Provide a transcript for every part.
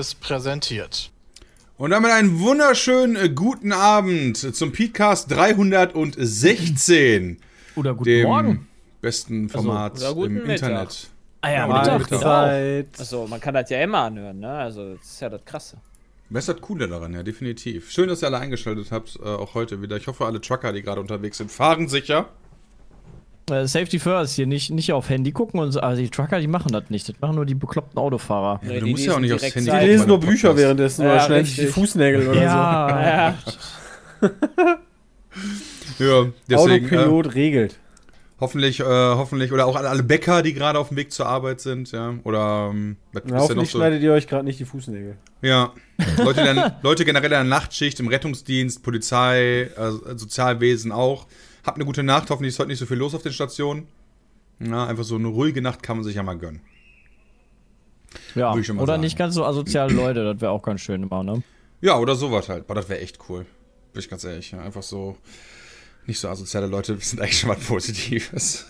Seriös präsentiert. Und damit einen wunderschönen äh, guten Abend zum Podcast 316. Oder guten dem Morgen. besten Format oder guten im Mittag. Internet. Ah ja, Ja, Mittag Mittag. geht auch. Zeit. Achso, man kann das ja immer anhören, ne? Also, das ist ja das Krasse. Das ist das Coole daran, ja, definitiv. Schön, dass ihr alle eingeschaltet habt, äh, auch heute wieder. Ich hoffe, alle Trucker, die gerade unterwegs sind, fahren sicher. Äh, Safety first, hier nicht, nicht auf Handy gucken und so. Also die Trucker, die machen das nicht. Das machen nur die bekloppten Autofahrer. Ja, du musst ja auch nicht aufs Handy Zeit. Die gucken lesen nur Bücher Podcast. währenddessen Ja, oder schneiden sich die. Fußnägel oder Ja, Ja. Ja, so. deswegen äh, Autopilot regelt. hoffentlich, äh, hoffentlich, oder auch alle, alle Bäcker, die gerade auf dem Weg zur Arbeit sind, ja, oder ähm, was Na, hoffentlich so? schneidet ihr euch gerade nicht die Fußnägel. Ja, Leute, der, Leute generell in der Nachtschicht, im Rettungsdienst, Polizei, äh, Sozialwesen auch. Habt eine gute Nacht, hoffentlich ist heute nicht so viel los auf den Stationen. Ja, einfach so eine ruhige Nacht kann man sich ja mal gönnen. ja. Mal Oder sagen. nicht ganz so asoziale Leute, das wäre auch ganz schön immer, ne? Ja, oder sowas halt. Boah, das wäre echt cool. Bin ich ganz ehrlich. Ja. Einfach so, nicht so asoziale Leute sind eigentlich schon was Positives.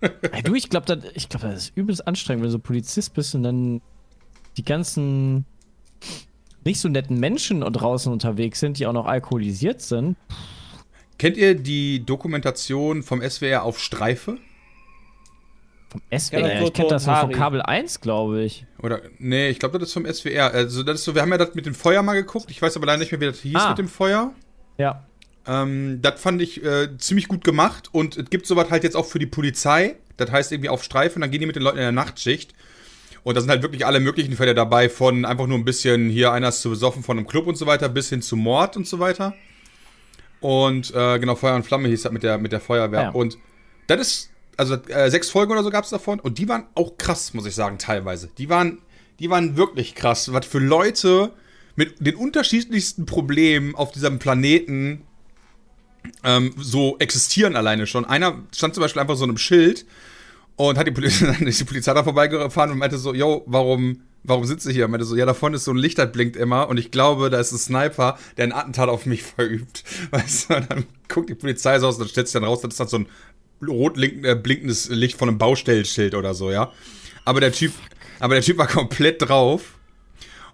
Ey, du, ich glaube, das, ich glaub, das ist übelst anstrengend, wenn du so Polizist bist und dann die ganzen nicht so netten Menschen draußen unterwegs sind, die auch noch alkoholisiert sind. Kennt ihr die Dokumentation vom SWR auf Streife? Vom SWR. Ja, ich kenne das nur von. Kabel 1, glaube ich. Oder, nee, ich glaube, das ist vom SWR. Also, das ist so, wir haben ja das mit dem Feuer mal geguckt. Ich weiß aber leider nicht mehr, wie das hieß Ah. mit dem Feuer. Ja. Ähm, das fand ich äh, ziemlich gut gemacht und es gibt sowas halt jetzt auch für die Polizei. Das heißt irgendwie auf Streifen, dann gehen die mit den Leuten in der Nachtschicht. Und da sind halt wirklich alle möglichen Fälle dabei, von einfach nur ein bisschen, hier einer ist zu besoffen von einem Club und so weiter, bis hin zu Mord und so weiter. Und äh, genau, Feuer und Flamme hieß das mit der, mit der Feuerwehr. Ja. Und das ist, also äh, sechs Folgen oder so gab es davon und die waren auch krass, muss ich sagen, teilweise. Die waren, die waren wirklich krass. Was für Leute mit den unterschiedlichsten Problemen auf diesem Planeten ähm, so existieren alleine schon. Einer stand zum Beispiel einfach so einem Schild und hat die Polizei, die Polizei da vorbeigefahren und meinte so, yo, warum, warum sitzt ihr hier? Und meinte so, ja, da vorne ist so ein Licht, das blinkt immer und ich glaube, da ist ein Sniper, der ein Attentat auf mich verübt. Weißt du, und dann guckt die Polizei so aus und dann stellt sich dann raus, das ist dann so ein rot äh, blinkendes Licht von einem Baustellenschild oder so, ja. Aber der Typ, aber der Typ war komplett drauf.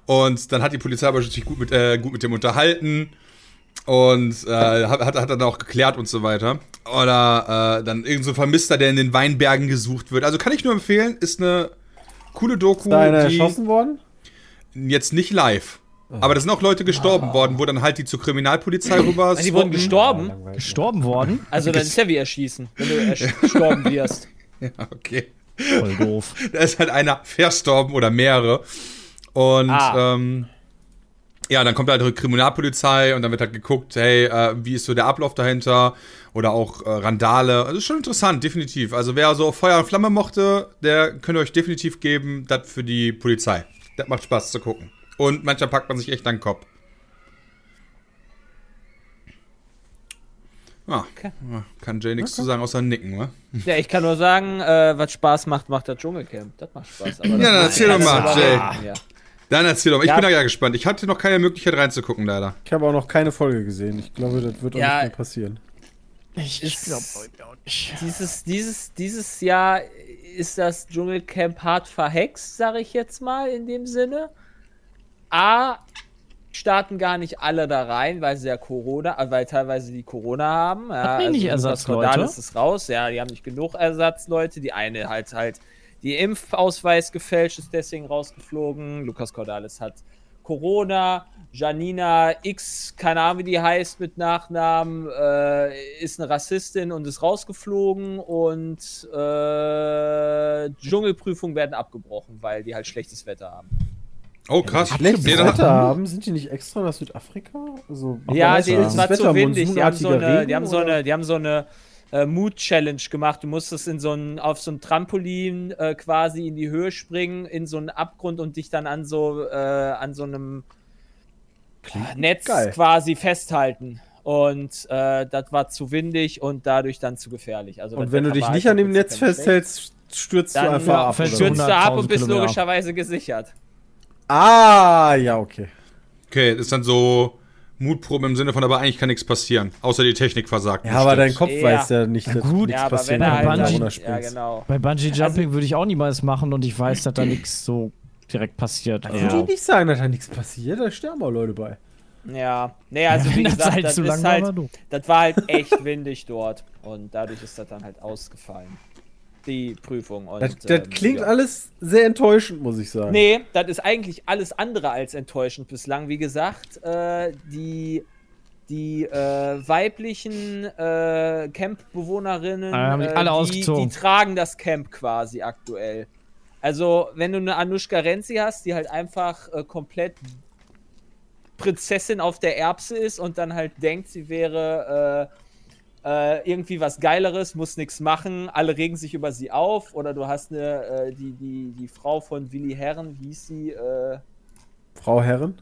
Und dann hat die Polizei aber natürlich gut mit, äh, gut mit dem unterhalten und äh, hat, hat, hat dann auch geklärt und so weiter. Oder äh, dann irgend so ein Vermisster, der in den Weinbergen gesucht wird. Also kann ich nur empfehlen, ist eine coole Doku, Da einer die erschossen worden? jetzt nicht live. Aber da sind auch Leute gestorben worden, wo dann halt die zur Kriminalpolizei rüber Die wurden gestorben. Langweilig. Gestorben worden. Also, das ist ja wie erschießen, wenn du gestorben wirst. Ja, okay. Voll doof. Da ist halt einer verstorben oder mehrere. Und Ah. ähm, ja, dann kommt halt die Kriminalpolizei und dann wird halt geguckt, hey, äh, wie ist so der Ablauf dahinter? Oder auch äh, Randale. Also ist schon interessant, definitiv. Also wer so Feuer und Flamme mochte, der könnt ihr euch definitiv geben, das für die Polizei. Das macht Spaß zu gucken. Und manchmal packt man sich echt an den Kopf. Ah, Okay. ja, kann Jay nichts zu sagen, außer nicken, wa? Ja, ich kann nur sagen, äh, was Spaß macht, macht das Dschungelcamp. Das macht Spaß. Das dann erzähl doch mal, überreden, Ja. Dann erzähl doch. Ich Ja. bin da ja gespannt. Ich hatte noch keine Möglichkeit reinzugucken, leider. Ich habe auch noch keine Folge gesehen. Ich glaube, das wird auch Ja. nicht mehr passieren. Ich, Ist- glaube heute auch nicht. Dieses, dieses, dieses Jahr ist das Dschungelcamp hart verhext, sage ich jetzt mal in dem Sinne. A, starten gar nicht alle da rein, weil sie ja Corona, äh, weil teilweise die Corona haben. Ja, Hatten die nicht Ersatzleute? Ist raus, ja, die haben nicht genug Ersatzleute. Die eine halt halt die Impfausweis gefälscht, ist deswegen rausgeflogen. Lukas Cordalis hat Corona. Janina X, keine Ahnung, wie die heißt mit Nachnamen, äh, ist eine Rassistin und ist rausgeflogen und äh, Dschungelprüfungen werden abgebrochen, weil die halt schlechtes Wetter haben. Oh, krass. Schlechtes Wetter haben? Sind die nicht extra nach Südafrika? Also, Ja, das war zu windig. Die haben so eine, die haben so eine, die haben so eine äh, Mood-Challenge gemacht. Du musstest in so ein, auf so ein Trampolin äh, quasi in die Höhe springen, in so einen Abgrund und dich dann an so, äh, an so einem Netz geil. quasi festhalten. Und äh, das war zu windig und dadurch dann zu gefährlich. Also Und wenn du dich nicht an dem Netz festhältst, stürzt du Dann einfach ja, ab. du stürzt du ab und 100.000 bist Kilometer. logischerweise gesichert. Ah, ja, okay. Okay, das ist dann so Mutprobe im Sinne von, aber eigentlich kann nichts passieren. Außer die Technik versagt. Ja, aber dein. Kopf Ja. weiß ja nicht, dass gut. nichts Ja, passiert, wenn bei halt Bungee- ja, genau. Bei Bungee Jumping würde ich auch niemals machen und ich weiß, dass da nichts so direkt passiert. Also Also, die nicht sagen, dass da nichts passiert, da sterben auch Leute bei. Ja, nee, also wie wenn das gesagt, halt das, ist halt, war das war halt echt windig dort und dadurch ist das dann halt ausgefallen. Die Prüfung. Und, Das, das ähm, klingt ja. alles sehr enttäuschend, muss ich sagen. Nee, das ist eigentlich alles andere als enttäuschend bislang. Wie gesagt, äh, die, die äh, weiblichen äh, Camp-Bewohnerinnen, Ah, äh, alle die, die tragen das Camp quasi aktuell. Also, wenn du eine Anushka Renzi hast, die halt einfach äh, komplett Prinzessin auf der Erbse ist und dann halt denkt, sie wäre äh, irgendwie was Geileres, muss nichts machen, alle regen sich über sie auf. Oder du hast eine, äh, die, die, die Frau von Willi Herren, wie hieß sie? Äh, Frau Herren?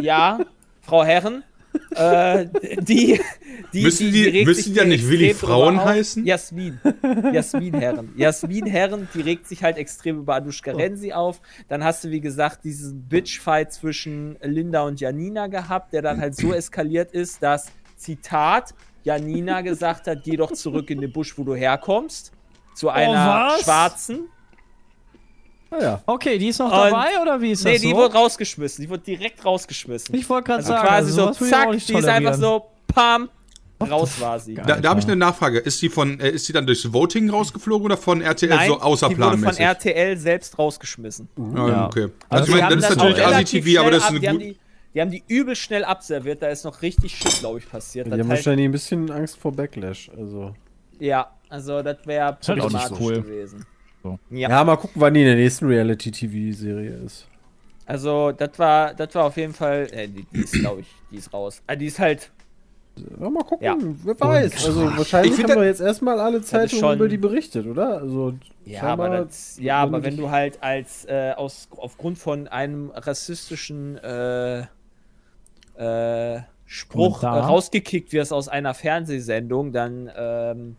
ja, Frau Herren. äh, die, die, Müssen die- regt müssen die ja nicht Willi Frauen heißen? Jasmin. Jasmin Herren. Jasmin Herren, die regt sich halt extrem über Anushka Renzi auf. Dann hast du, wie gesagt, diesen Bitchfight zwischen Linda und Janina gehabt, der dann halt so eskaliert ist, dass, Zitat, Janina gesagt hat, geh doch zurück in den Busch, wo du herkommst. Zu einer was? Schwarzen. Naja. Okay, die ist noch Und- dabei oder wie ist Nee, das die so? wurde rausgeschmissen. Die wurde direkt rausgeschmissen. ich wollte gerade Also sagen, quasi also so, zack, die ist einfach so, pam, raus war sie. Da, da habe ich eine Nachfrage. Ist die von, äh, ist die dann durchs Voting rausgeflogen oder von RTL Nein, so die wurde von außerplanmäßig? RTL selbst rausgeschmissen. Ah, Ja. okay. Also Also, ich die meine, das ist natürlich relativ Asi-TV, aber das ist eine gute. Die, haben die, übel schnell abserviert, da ist noch richtig Shit, glaube ich, passiert. Die Das haben halt, wahrscheinlich ein bisschen Angst vor Backlash. Also. ja, also das wäre halt problematisch cool. gewesen. So. Ja, Ja. mal gucken, wann die in der nächsten Reality-TV-Serie ist. also das war, das war auf jeden Fall, äh, die, die ist, glaube ich, die ist raus. Ah, die ist halt, Ja, mal gucken, Ja. wer weiß. Also wahrscheinlich haben wir jetzt erstmal alle Zeitungen schon- über die berichtet, oder? Also ja, scheinbar aber das, ja, aber wenn du halt als, äh, aus, aufgrund von einem rassistischen, äh, äh, Spruch äh, rausgekickt wirst aus einer Fernsehsendung, dann, ähm,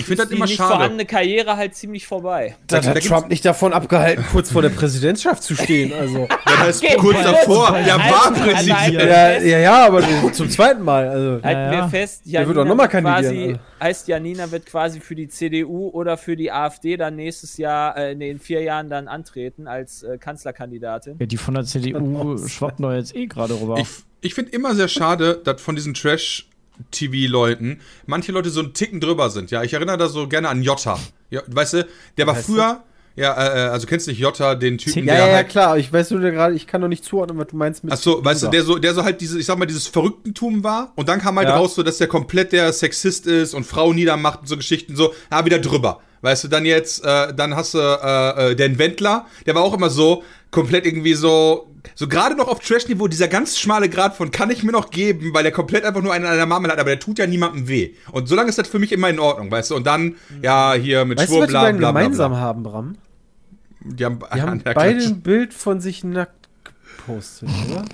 Ich finde das die immer schade. vorhandene Karriere halt ziemlich vorbei. Da Da hat gibt's- Trump nicht davon abgehalten, kurz vor der Präsidentschaft zu stehen. Also. Das heißt, Geht kurz davor, der war Präsident. ja, ja, ja, aber zum zweiten Mal. Also. Halten wir fest, Der wird Janina auch noch mal wird quasi, kandidieren, also. heißt Janina wird quasi für die CDU oder für die AfD dann nächstes Jahr, äh, nee, in vier Jahren dann antreten als äh, Kanzlerkandidatin. Ja, die von der CDU schwappen doch jetzt eh gerade rüber. Ich, ich finde immer sehr schade, dass von diesen Trash-TV-Leuten manche Leute so einen Ticken drüber sind. Ja, ich erinnere da so gerne an Jota. Ja, weißt du, der war früher. Ja, äh, äh, also kennst du nicht Jota, den Typen, Ja, der ja, ja, halt. klar. Ich weiß nur gerade, ich kann noch nicht zuordnen, was du meinst mit. Achso, weißt du, der so, der so halt diese, ich sag mal, dieses Verrücktentum war und dann kam halt Ja. raus, so, dass der komplett der Sexist ist und Frau niedermacht und so Geschichten, so, ah, wieder drüber. Weißt du, dann jetzt, äh, dann hast du äh, äh, den Wendler, der war auch immer so, komplett irgendwie so, so gerade noch auf Trash-Niveau, dieser ganz schmale Grad von kann ich mir noch geben, weil der komplett einfach nur einen an der Marmel hat, aber der tut ja niemandem weh. Und solange ist das für mich immer in Ordnung, weißt du, und dann, ja, hier mit Weißt du, Schwur, die bla, beiden bla, bla, gemeinsam bla. haben, Bram? Die haben, Die haben beide ein Bild von sich nackt gepostet, oder?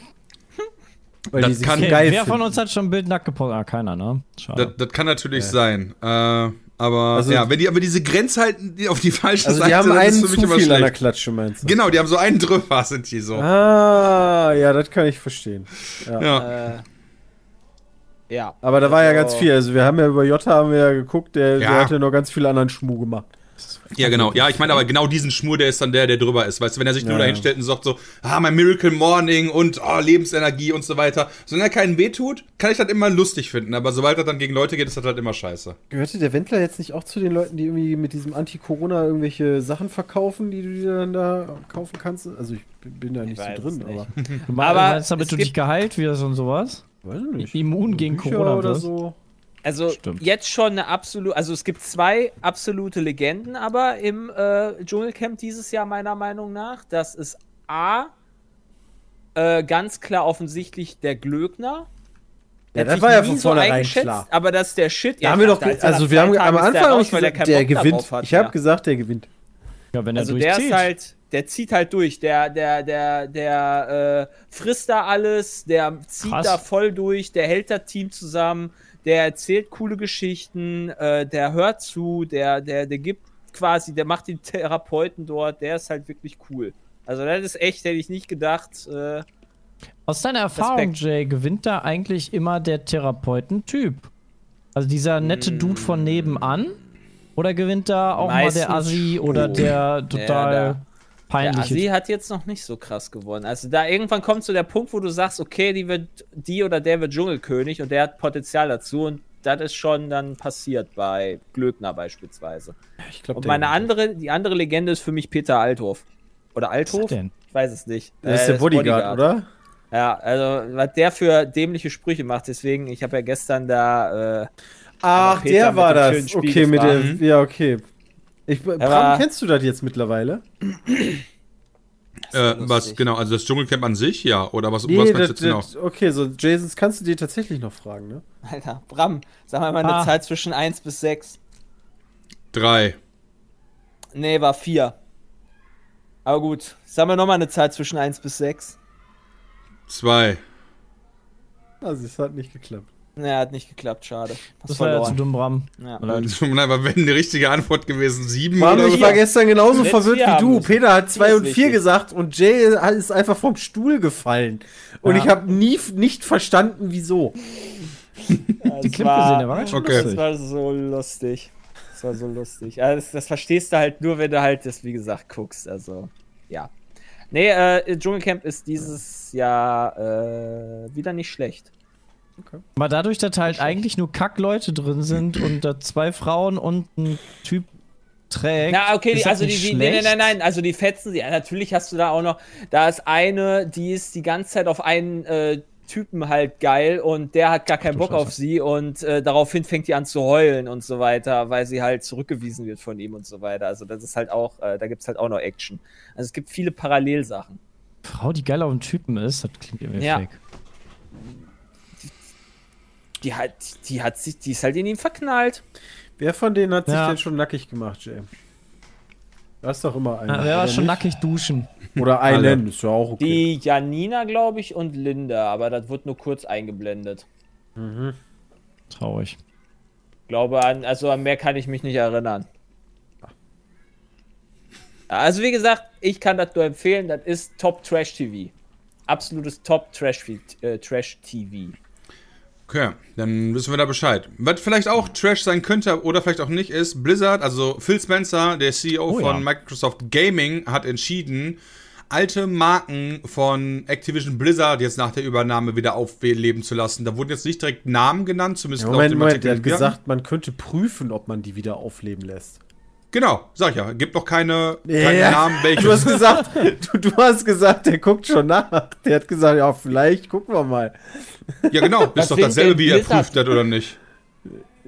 Weil Das die sich kann- geil wer von finden. uns hat schon ein Bild nackt gepostet? Ah, keiner, ne? Schade. Das, das kann natürlich sein. Äh, aber Also- ja, wenn die aber diese Grenze halten die auf die falsche Also Seite, die haben dann ist einen es für zu mich immer viel an der. Klatsche, meinst du? Genau, die haben so einen drüber, sind die so. Ah, ja, das kann ich verstehen. Ja. Ja. Äh, ja. Aber da war ja Also- ganz viel. Also wir haben ja über Jota haben wir ja geguckt, der, der Ja. hat ja noch ganz viel anderen Schmuh gemacht. Ja, genau. Ja, ich meine aber genau diesen Schmur, der ist dann der, der drüber ist. Weißt du, wenn er sich nur Ja, da ja. hinstellt und sagt so, ah, mein Miracle Morning und oh, Lebensenergie und so weiter. Solange er keinen weh tut, kann ich das immer lustig finden. Aber sobald er dann gegen Leute geht, ist das halt immer scheiße. Gehörte der Wendler jetzt nicht auch zu den Leuten, die irgendwie mit diesem Anti-Corona irgendwelche Sachen verkaufen, die du dir dann da kaufen kannst? Also ich bin da nicht so drin, nicht. aber du meinst, aber meinst damit du dich geheilt wirst und sowas? weiß ich nicht. Immun gegen Bücher Corona oder wirst? so. Also Stimmt. jetzt schon eine absolute, also es gibt zwei absolute Legenden aber im äh, Dschungelcamp dieses Jahr meiner Meinung nach. Das ist A, äh, ganz klar offensichtlich der Glöckner. Ja, Der das war ja von so vornherein eingeschätzt, klar. Aber das ist der Shit. Da haben wir doch, da also wir haben am der Anfang raus, der gesagt, keinen der Bock gewinnt. hat, Ich habe ja. gesagt, der gewinnt. Ja, wenn er Also der durchzieht. ist halt, der zieht halt durch. Der, der, der, der äh, frisst da alles, der zieht Krass. da voll durch, der hält das Team zusammen, der erzählt coole Geschichten, äh, der hört zu, der, der, der gibt quasi, der macht die Therapeuten dort, der ist halt wirklich cool. Also das ist echt, hätte ich nicht gedacht. Äh, Aus deiner Erfahrung, Respekt. Jay, gewinnt da eigentlich immer der Therapeutentyp? Also dieser nette Dude von nebenan? Oder gewinnt da auch mal Meistens der Assi oder der total der- Der? Assi hat jetzt noch nicht so krass gewonnen. Also da irgendwann kommt so der Punkt, wo du sagst, okay, die wird, die oder der wird Dschungelkönig und der hat Potenzial dazu und das ist schon dann passiert bei Glöckner beispielsweise. Ich glaube, Und meine andere, die andere Legende ist für mich Peter Althoff. Oder Was ist Althoff? denn? Ich weiß es nicht. Das ist Äh, der Bodyguard, oder? Ja, also was der für dämliche Sprüche macht, deswegen, ich habe ja gestern da äh, Ach, Peter der war das. Okay, mit der. Ja, okay. Ich, Bram, kennst du das jetzt mittlerweile? Äh, was, genau, also das Dschungelcamp an sich, ja, oder was, Nee, was das, jetzt genau? okay, so Jasons kannst du dir tatsächlich noch fragen, ne? Alter, Bram, sag mal mal eine Ah. Zahl zwischen 1 bis 6. Drei. Nee, war 4. Aber gut, sag mal nochmal eine Zahl zwischen 1 bis 6. Zwei. Also es hat nicht geklappt. Nee, hat nicht geklappt, schade. Hast Das war ja zu verloren. dumm, Bram. Ja. Nein, aber wenn die richtige Antwort gewesen, sieben Mann, oder ich so. war gestern genauso verwirrt wie du. Peter hat 2 ist und 4 wichtig. gesagt und Jay ist einfach vom Stuhl gefallen. Und Ja. ich habe nie nicht verstanden, wieso. Ja, Die es Clip war- gesehen, der war ganz Okay. Das war so lustig. Das war so lustig. Also das, das verstehst du halt nur, wenn du halt das, wie gesagt, guckst. Also, ja. Nee, äh, Dschungelcamp ist dieses Jahr äh, wieder nicht schlecht. Aber dadurch, dass halt eigentlich nur Kackleute drin sind und da zwei Frauen und ein Typ trägt. Na, okay, ist die, also die, die nein, nein, nein, nein, also die fetzen sie. Ja, natürlich hast du da auch noch, da ist eine, die ist die ganze Zeit auf einen äh, Typen halt geil und der hat gar keinen Bock auf Scheiße. sie und äh, daraufhin fängt die an zu heulen und so weiter, weil sie halt zurückgewiesen wird von ihm und so weiter. Also das ist halt auch, äh, da gibt's halt auch noch Action. Also es gibt viele Parallelsachen. Frau, die geil auf den Typen ist, das klingt irgendwie Ja. fake. Die hat, die hat sich, die ist halt in ihn verknallt. Wer von denen hat sich Ja. denn schon nackig gemacht, Jay? Du hast doch immer einen. Ja, wer war oder schon nicht? nackig duschen? Oder einen, ist ja auch okay. Die Janina, glaube ich, und Linda, aber das wird nur kurz eingeblendet. Traurig. Glaube an, also an mehr kann ich mich nicht erinnern. Also wie gesagt, ich kann das nur empfehlen, das ist Top Trash TV. Absolutes Top Trash, äh, Trash TV. Okay, dann wissen wir da Bescheid. Was vielleicht auch Trash sein könnte oder vielleicht auch nicht ist, Blizzard, also Phil Spencer, der CEO Oh, von ja. Microsoft Gaming, hat entschieden, alte Marken von Activision Blizzard jetzt nach der Übernahme wieder aufleben zu lassen. Da wurden jetzt nicht direkt Namen genannt, zumindest Ja, Moment, dem Moment, der hat gesagt, man könnte prüfen, ob man die wieder aufleben lässt. Genau, sag ich ja. Gibt noch keine, keine Ja, Namen, welche. Du hast gesagt, du, du hast gesagt, der guckt schon nach. Der hat gesagt, ja, vielleicht gucken wir mal. Ja, genau. Was Ist doch dasselbe, wie er prüft das oder nicht.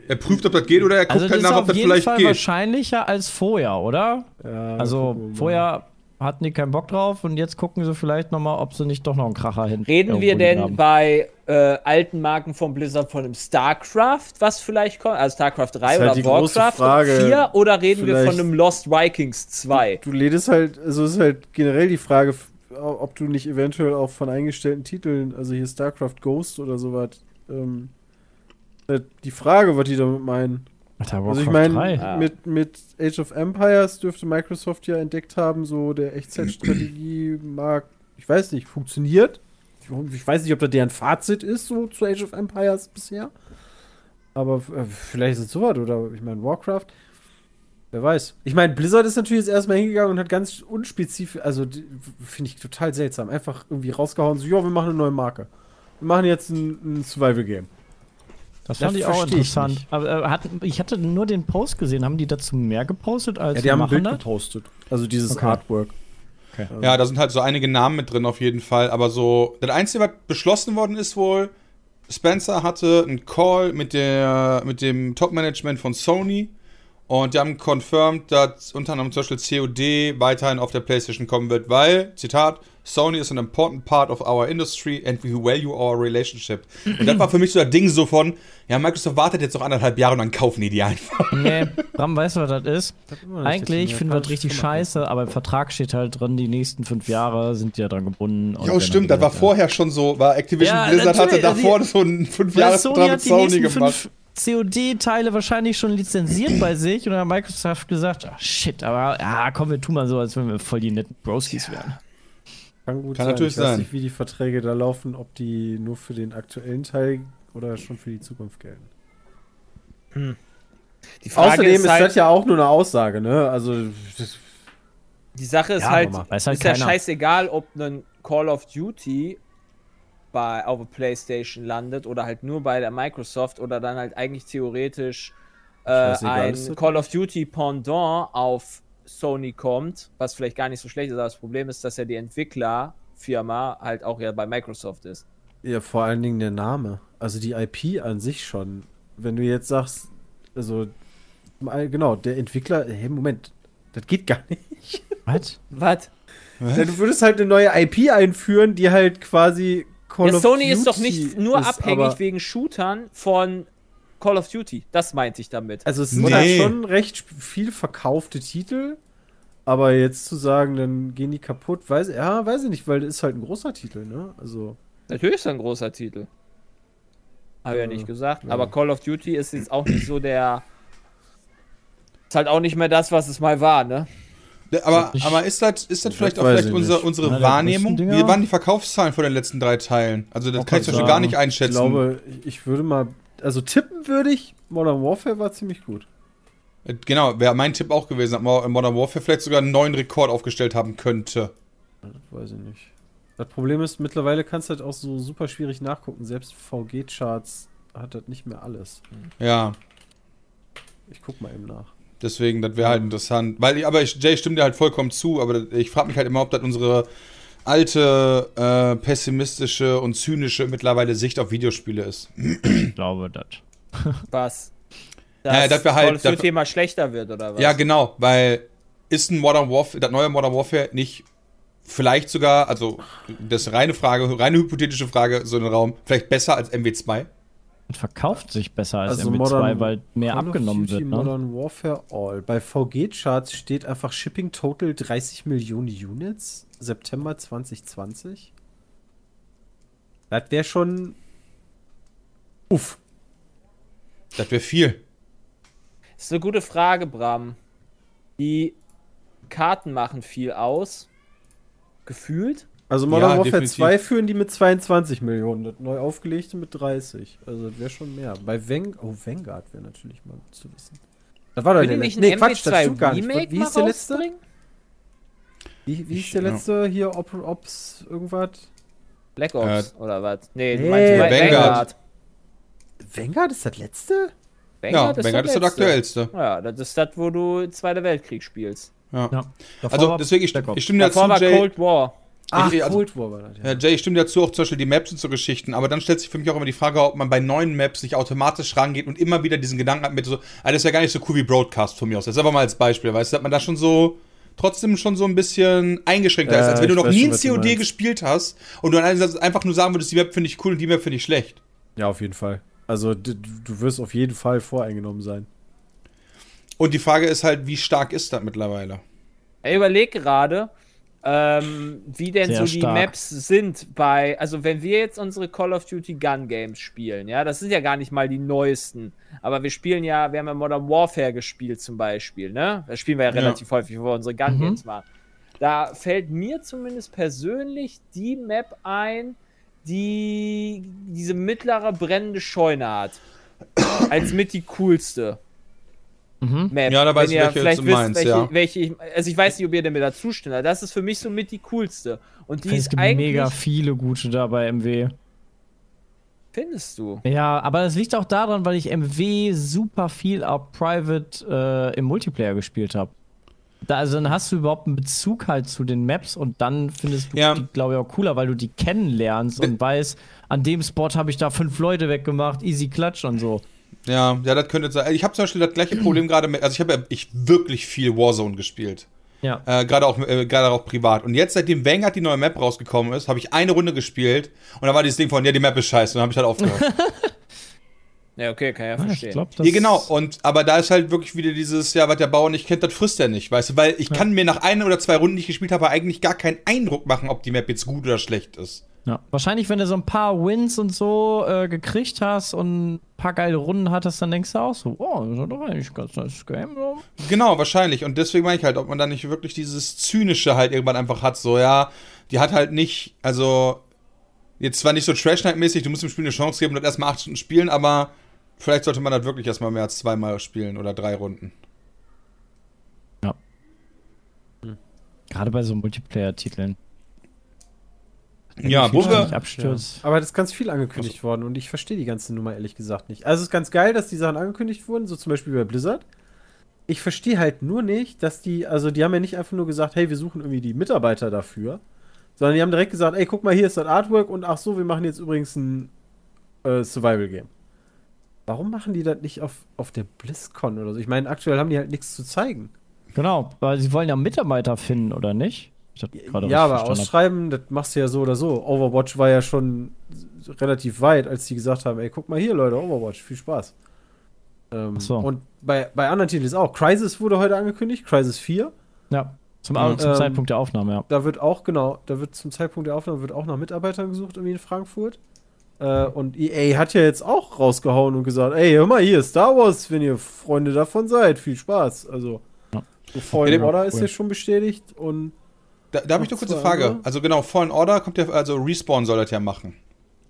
Er prüft, ob das geht oder er guckt Also das halt nach, ob auf das jeden vielleicht Fall geht. wahrscheinlicher als vorher, oder? Ja, Also vorher hatten die keinen Bock drauf und jetzt gucken sie vielleicht noch mal, ob sie nicht doch noch einen Kracher hin. Reden wir denn haben. bei äh, alten Marken von Blizzard von einem StarCraft, was vielleicht kommt? Also StarCraft 3 halt oder große Warcraft Frage. 4? Oder reden wir von einem Lost Vikings 2? Du lädst halt, also ist halt generell die Frage, ob du nicht eventuell auch von eingestellten Titeln, also hier StarCraft Ghost oder sowas, ähm, äh, die Frage, was die damit meinen. Alter, Also ich meine, 3. Ah. mit, mit Age of Empires dürfte Microsoft ja entdeckt haben, so der Echtzeitstrategie mag, ich weiß nicht, funktioniert. Ich, ich weiß nicht, ob das deren Fazit ist, so zu Age of Empires bisher. Aber äh, vielleicht ist es sowas, oder ich meine, Warcraft. Wer weiß. Ich meine, Blizzard ist natürlich jetzt erstmal hingegangen und hat ganz unspezifisch, also finde ich total seltsam, einfach irgendwie rausgehauen, so, ja, wir machen eine neue Marke. Wir machen jetzt ein, ein Survival-Game. Das Das fand ich auch ich interessant. nicht. Aber äh, hatten, ich hatte nur den Post gesehen. Haben die dazu mehr gepostet als Ja, die haben ein Bild gepostet. Also dieses Okay. Artwork. Ja, da sind halt so einige Namen mit drin auf jeden Fall. Aber so, das Einzige, was beschlossen worden ist wohl, Spencer hatte einen Call mit, der, mit dem Top-Management von Sony und die haben confirmed, dass unter anderem zum Beispiel COD weiterhin auf der PlayStation kommen wird, weil, Zitat, Sony is an important part of our industry and we value our relationship. Und das war für mich so das Ding so von, ja, Microsoft wartet jetzt noch anderthalb Jahre und dann kaufen die die einfach. Nee, Bram, weißt du, was das ist? nicht, Eigentlich finden wir das richtig scheiße, aber im Vertrag steht halt drin, die nächsten fünf Jahre sind die ja dran gebunden. wenn stimmt, das war vorher schon so, war Activision Ja, Blizzard hatte davor die- so einen fünf Jahres mit Sony gemacht. fünf COD-Teile wahrscheinlich schon lizenziert bei sich und dann hat Microsoft gesagt, ach shit, aber ja, komm, wir tun mal so, als wenn wir voll die netten Broskis wären. Kann gut Kann sein. natürlich ich weiß sein. nicht, wie die Verträge da laufen, ob die nur für den aktuellen Teil oder schon für die Zukunft gelten. Die Frage Außerdem ist, ist halt, das ja auch nur eine Aussage, ne? Also, das, die Sache ist Ja, halt, weiß halt ist ja scheißegal, ob ein Call of Duty bei, auf der Playstation landet oder halt nur bei der Microsoft oder dann halt eigentlich theoretisch äh, ein. Call of Duty Pendant auf Sony kommt, was vielleicht gar nicht so schlecht ist, aber das Problem ist, dass ja die Entwicklerfirma halt auch ja bei Microsoft ist. ja, vor allen Dingen der Name. Also die IP an sich schon. Wenn du jetzt sagst, also, mal- genau, der Entwickler, hey, Moment, das geht gar nicht. Was? Was? Ja, du würdest halt eine neue IP einführen, die halt quasi Call Ja, of Sony Duty ist doch nicht nur ist, abhängig wegen Shootern von Call of Duty. Das meinte ich damit. Also es sind Nee. halt schon recht viel verkaufte Titel, aber jetzt zu sagen, dann gehen die kaputt, weiß, ja, weiß ich nicht, weil das ist halt ein großer Titel, ne? Also, Natürlich ist er ein großer Titel. Habe ich ja Äh, nicht gesagt. ja. Aber Call of Duty ist jetzt auch nicht so der. Ist halt auch nicht mehr das, was es mal war, ne? Ja, Aber, Ich- aber ist das, ist das vielleicht auch vielleicht ich unsere, der Wahrnehmung? Wie waren die Verkaufszahlen von den letzten drei Teilen? Also das Auch kann ich mal schon gar nicht ich einschätzen. glaube, ich- ich würde mal, also tippen würde ich, Modern Warfare war ziemlich gut. Äh, Genau, wäre mein Tipp auch gewesen, dass Mo- Modern Warfare vielleicht sogar einen neuen Rekord aufgestellt haben könnte. Das weiß ich nicht. Das Problem ist, mittlerweile kannst du halt auch so super schwierig nachgucken. Selbst VG-Charts hat das nicht mehr alles. Ja, Ich guck mal eben nach. Deswegen, das wäre halt interessant. Weil, ich- aber ich, Jay stimmt dir halt vollkommen zu, aber das- ich frage mich halt immer, ob das unsere alte, äh, pessimistische und zynische mittlerweile Sicht auf Videospiele ist. Ich glaube das. Was? Ja, dass halt- of Duty dass wir- immer schlechter wird, oder was? Ja, genau, weil ist ein Modern Warfare, das neue Modern Warfare nicht vielleicht sogar, also das ist reine Frage, reine hypothetische Frage, so ein Raum, vielleicht besser als MW2? Und verkauft sich besser als Also MW2, Modern- weil mehr Call of abgenommen Duty wird. Ne? Modern Warfare All. Bei VG-Charts steht einfach Shipping Total 30 Millionen Units. September 2020. Das wäre schon. Uff. Das wäre viel. Das ist eine gute Frage, Bram. Die Karten machen viel aus. Gefühlt. Also Modern Ja, Warfare definitiv. 2 führen die mit 22 Millionen, das neu aufgelegte mit 30. Also das wäre schon mehr. Bei Vang oh, Vanguard wäre natürlich mal gut zu wissen. Das war doch der letzte. ein Nee, Quatsch, das MW2 stimmt gar nicht. Wie hieß der letzte? Wie, wie hieß der ja. letzte hier? Op Ops irgendwas? Black Ops oder was? Nee, Nee, meinst Vanguard. Vanguard. Vanguard ist das letzte? Ja, Vanguard Vanguard ist das aktuellste. Ja, das ist das, wo du Zweiter Weltkrieg spielst. Ja. Ja. Also deswegen, ich, ich stimme dir Davor war dazu, Jay. Cold War. Ach, Ich- also- Cold War war das, Ja, Jay, ich stimme dir dazu, auch zum Beispiel die Maps und so Geschichten, aber dann stellt sich für mich auch immer die Frage, ob man bei neuen Maps nicht automatisch rangeht und immer wieder diesen Gedanken hat mit so, ah, das ist ja gar nicht so cool wie Broadcast von mir aus. Das ist aber mal als Beispiel, weißt du, dass man da schon so trotzdem schon so ein bisschen eingeschränkter Ja, ist, als wenn du noch nie ein du COD gespielt hast und du dann einfach nur sagen würdest, die Map finde ich cool und die Map finde ich schlecht. Ja, auf jeden Fall. Also d- du wirst auf jeden Fall voreingenommen sein. Und die Frage ist halt, wie stark ist das mittlerweile? Ich überlege gerade, ähm, wie denn Sehr so die stark. Maps sind bei, also wenn wir jetzt unsere Call of Duty Gun Games spielen, ja, das sind ja gar nicht mal die neuesten, aber wir spielen ja, wir haben ja Modern Warfare gespielt zum Beispiel, ne? Da spielen wir ja Ja. relativ häufig, wo wir unsere Gun Mhm. Games machen. Da fällt mir zumindest persönlich die Map ein, die diese mittlere brennende Scheune hat. Als mit die coolste. Mhm. Map. Ja, da weiß ich, welche vielleicht du wisst, meinst, welche, ja. welche ich, also ich weiß nicht, ob ihr mir da zustimmt, aber das ist für mich so mit die coolste. Und die es ist gibt mega viele gute da bei MW. findest du? Ja, aber das liegt auch daran, weil ich MW super viel auch Private äh, im Multiplayer gespielt habe. Da, also dann hast du überhaupt einen Bezug halt zu den Maps und dann findest du Ja. die, glaube ich, auch cooler, weil du die kennenlernst und weißt, an dem Spot habe ich da fünf Leute weggemacht, easy klatsch und so. Ja, ja, das könnte sein. Ich habe zum Beispiel das gleiche Problem gerade mit, also ich habe ja ich wirklich viel Warzone gespielt. Ja. Äh, gerade auch, äh, gerade auch privat. Und jetzt, seitdem Vanguard die neue Map rausgekommen ist, habe ich eine Runde gespielt und da war dieses Ding von, ja, die Map ist scheiße. Und dann habe ich halt aufgehört. Ja, okay, kann ja Ja, ich verstehen. glaube, das ja, genau. Und, aber da ist halt wirklich wieder dieses, ja, was der Bauer nicht kennt, das frisst er nicht, weißt du? Weil ich kann mir nach einer oder zwei Runden, die ich gespielt habe, eigentlich gar keinen Eindruck machen, ob die Map jetzt gut oder schlecht ist. Ja. Wahrscheinlich, wenn du so ein paar Wins und so äh, gekriegt hast und ein paar geile Runden hattest, dann denkst du auch so, oh, das ist doch eigentlich ein ganz nice Game. So. Genau, wahrscheinlich. Und deswegen meine ich halt, ob man da nicht wirklich dieses Zynische halt irgendwann einfach hat. So, ja, die hat halt nicht, also, jetzt zwar nicht so Trash Night-mäßig, du musst dem Spiel eine Chance geben und das erstmal acht Stunden spielen, aber Vielleicht sollte man das wirklich erstmal mehr als zweimal spielen oder drei Runden. Gerade bei so Multiplayer-Titeln. Ja, wo wir. nicht abstürzt. Aber das ist ganz viel angekündigt worden und ich verstehe die ganze Nummer ehrlich gesagt nicht. Also es ist ganz geil, dass die Sachen angekündigt wurden, so zum Beispiel bei Blizzard. Ich verstehe halt nur nicht, dass die, also die haben ja nicht einfach nur gesagt, hey, wir suchen irgendwie die Mitarbeiter dafür, sondern die haben direkt gesagt, ey, guck mal, hier ist das Artwork und ach so, wir machen jetzt übrigens ein äh, Survival-Game. Warum machen die das nicht auf, auf der BlizzCon oder so? Ich meine, aktuell haben die halt nichts zu zeigen. Genau, weil sie wollen ja Mitarbeiter finden, oder nicht? Ich hab gerade Ja, aber ausschreiben, das machst du ja so oder so. Overwatch war ja schon relativ weit, als die gesagt haben, ey, guck mal hier, Leute, Overwatch, viel Spaß. Ähm, so. Und bei, bei anderen Titeln ist auch. Crisis wurde heute angekündigt, Crisis 4. Ja, zum, Ja. zum Ähm, Zeitpunkt der Aufnahme, ja. Da wird auch, genau, da wird zum Zeitpunkt der Aufnahme wird auch nach Mitarbeitern gesucht, irgendwie in Frankfurt. Äh, und EA hat ja jetzt auch rausgehauen und gesagt, ey, hör mal hier, Star Wars, wenn ihr Freunde davon seid, viel Spaß. Also, Ja. so Fallen Ja, Order ist cool. ja schon bestätigt und Da, da habe ich Noch eine kurze Frage. andere? Also genau, Fallen Order kommt ja, also Respawn soll das ja machen.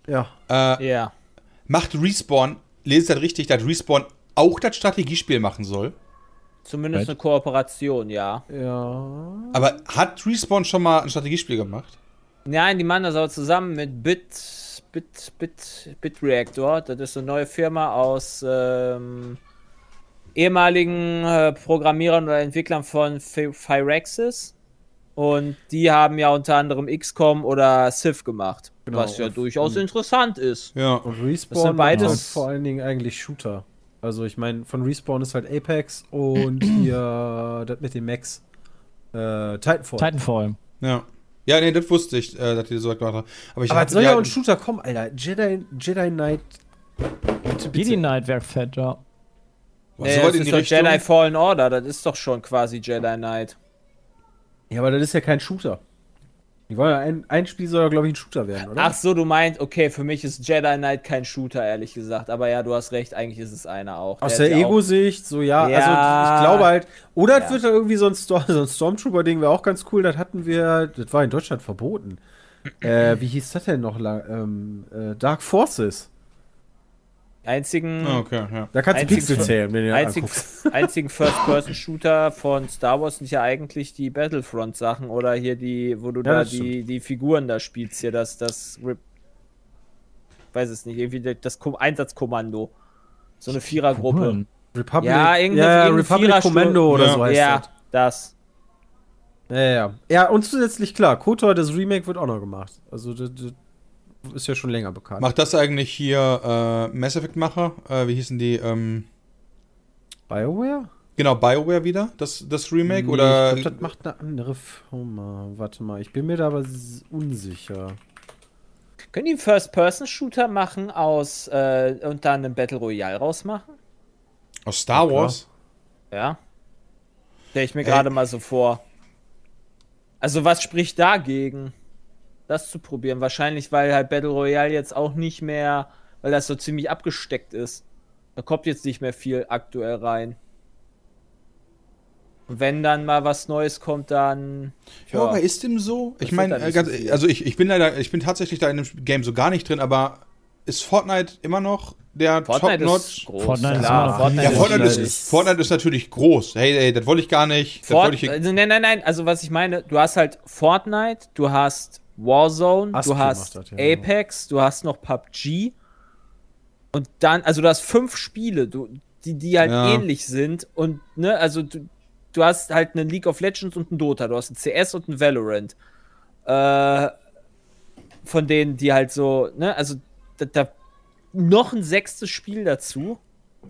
ja. Äh, Ja. macht Respawn, lese ich das richtig, dass Respawn auch das Strategiespiel machen soll? Zumindest Right. eine Kooperation, ja. Ja. Aber hat Respawn schon mal ein Strategiespiel gemacht? Nein, die machen das aber zusammen mit Bit, Bit, Bit, Bit Reactor. Das ist eine neue Firma aus ähm, ehemaligen äh, Programmierern oder Entwicklern von Fi- Firaxis. Und die haben ja unter anderem XCOM oder Civ gemacht. Genau, was ja durchaus und- interessant ist. Ja. Und Das Respawn sind beides- halt vor allen Dingen eigentlich Shooter. Also ich meine, von Respawn ist halt Apex und hier das mit den Max. Äh, Titanfall. Titanfall. Ja. Ja, nee, das wusste ich, äh, dass die so was gemacht haben. Aber ich Aber es soll ja auch ein Shooter kommen, Alter. Jedi, Jedi Knight. Bitte, Jedi Knight wäre fett, ja. Boah, Nee, das weit in ist die doch Richtung. Jedi Fallen Order. Das ist doch schon quasi Jedi Knight. Ja, aber das ist ja kein Shooter. Die wollen ja ein, ein Spiel soll ja, glaube ich, ein Shooter werden, oder? Ach so, du meinst, okay, für mich ist Jedi Knight kein Shooter, ehrlich gesagt. Aber ja, du hast recht, eigentlich ist es einer auch. Aus Der der Ego-Sicht, so ja, Ja. also ich glaube halt, oder es Ja. wird da irgendwie so ein, Storm, so ein Stormtrooper-Ding, wäre auch ganz cool, das hatten wir, das war in Deutschland verboten. äh, wie hieß das denn noch? lang- Ähm, äh, Dark Forces. Einzigen, Ah, okay, ja. Da kannst du Pixel zählen, wenn du einzig, einzigen First-Person-Shooter von Star Wars sind ja eigentlich die Battlefront-Sachen oder hier die, wo du Ja, da die, die Figuren da spielst, hier das, das, Rip- weiß es nicht, irgendwie das Ko Einsatzkommando. So eine Vierergruppe. Figuren. Republic, Ja, irgendeine- ja, irgendeine Republic Commando oder Ja. so heißt Ja, das. das. Ja, ja. Ja, und zusätzlich klar, KOTOR, das Remake wird auch noch gemacht. Also das, das ist ja schon länger bekannt. Macht das eigentlich hier äh, Mass Effect-Macher? Äh, wie hießen die? Ähm, BioWare? genau, BioWare wieder, das, das Remake? Nee, oder Ich glaube, das macht eine andere Firma. Warte mal, ich bin mir da aber unsicher. Können die einen First-Person-Shooter machen aus äh, und dann einen Battle Royale rausmachen? aus Star Ja. Wars? Ja. Stell ich mir gerade mal so vor. Also, was spricht dagegen, das zu probieren? Wahrscheinlich, weil halt Battle Royale jetzt auch nicht mehr, weil das so ziemlich abgesteckt ist. Da kommt jetzt nicht mehr viel aktuell rein. Und wenn dann mal was Neues kommt, dann. Ja, aber ist dem so? Ich meine, äh, also ich, ich bin leider, ich bin tatsächlich da in dem Game so gar nicht drin, aber ist Fortnite immer noch der Fortnite ist groß. Fortnite Ja. Fortnite Fortnite ist, ist- Fortnite ist natürlich groß. Hey, ey, das wollte ich gar nicht. Fort ich, also, nein, nein, nein. Also, was ich meine, du hast halt Fortnite, du hast Warzone, Aspi du hast das, ja, genau. Apex, du hast noch PUBG. Und dann, also, du hast fünf Spiele, du, die, die halt Ja. ähnlich sind. Und, ne, also, du, du hast halt eine League of Legends und ein Dota, du hast ein CS und ein Valorant. Äh, von denen, die halt so, ne, also, da, da noch ein sechstes Spiel dazu.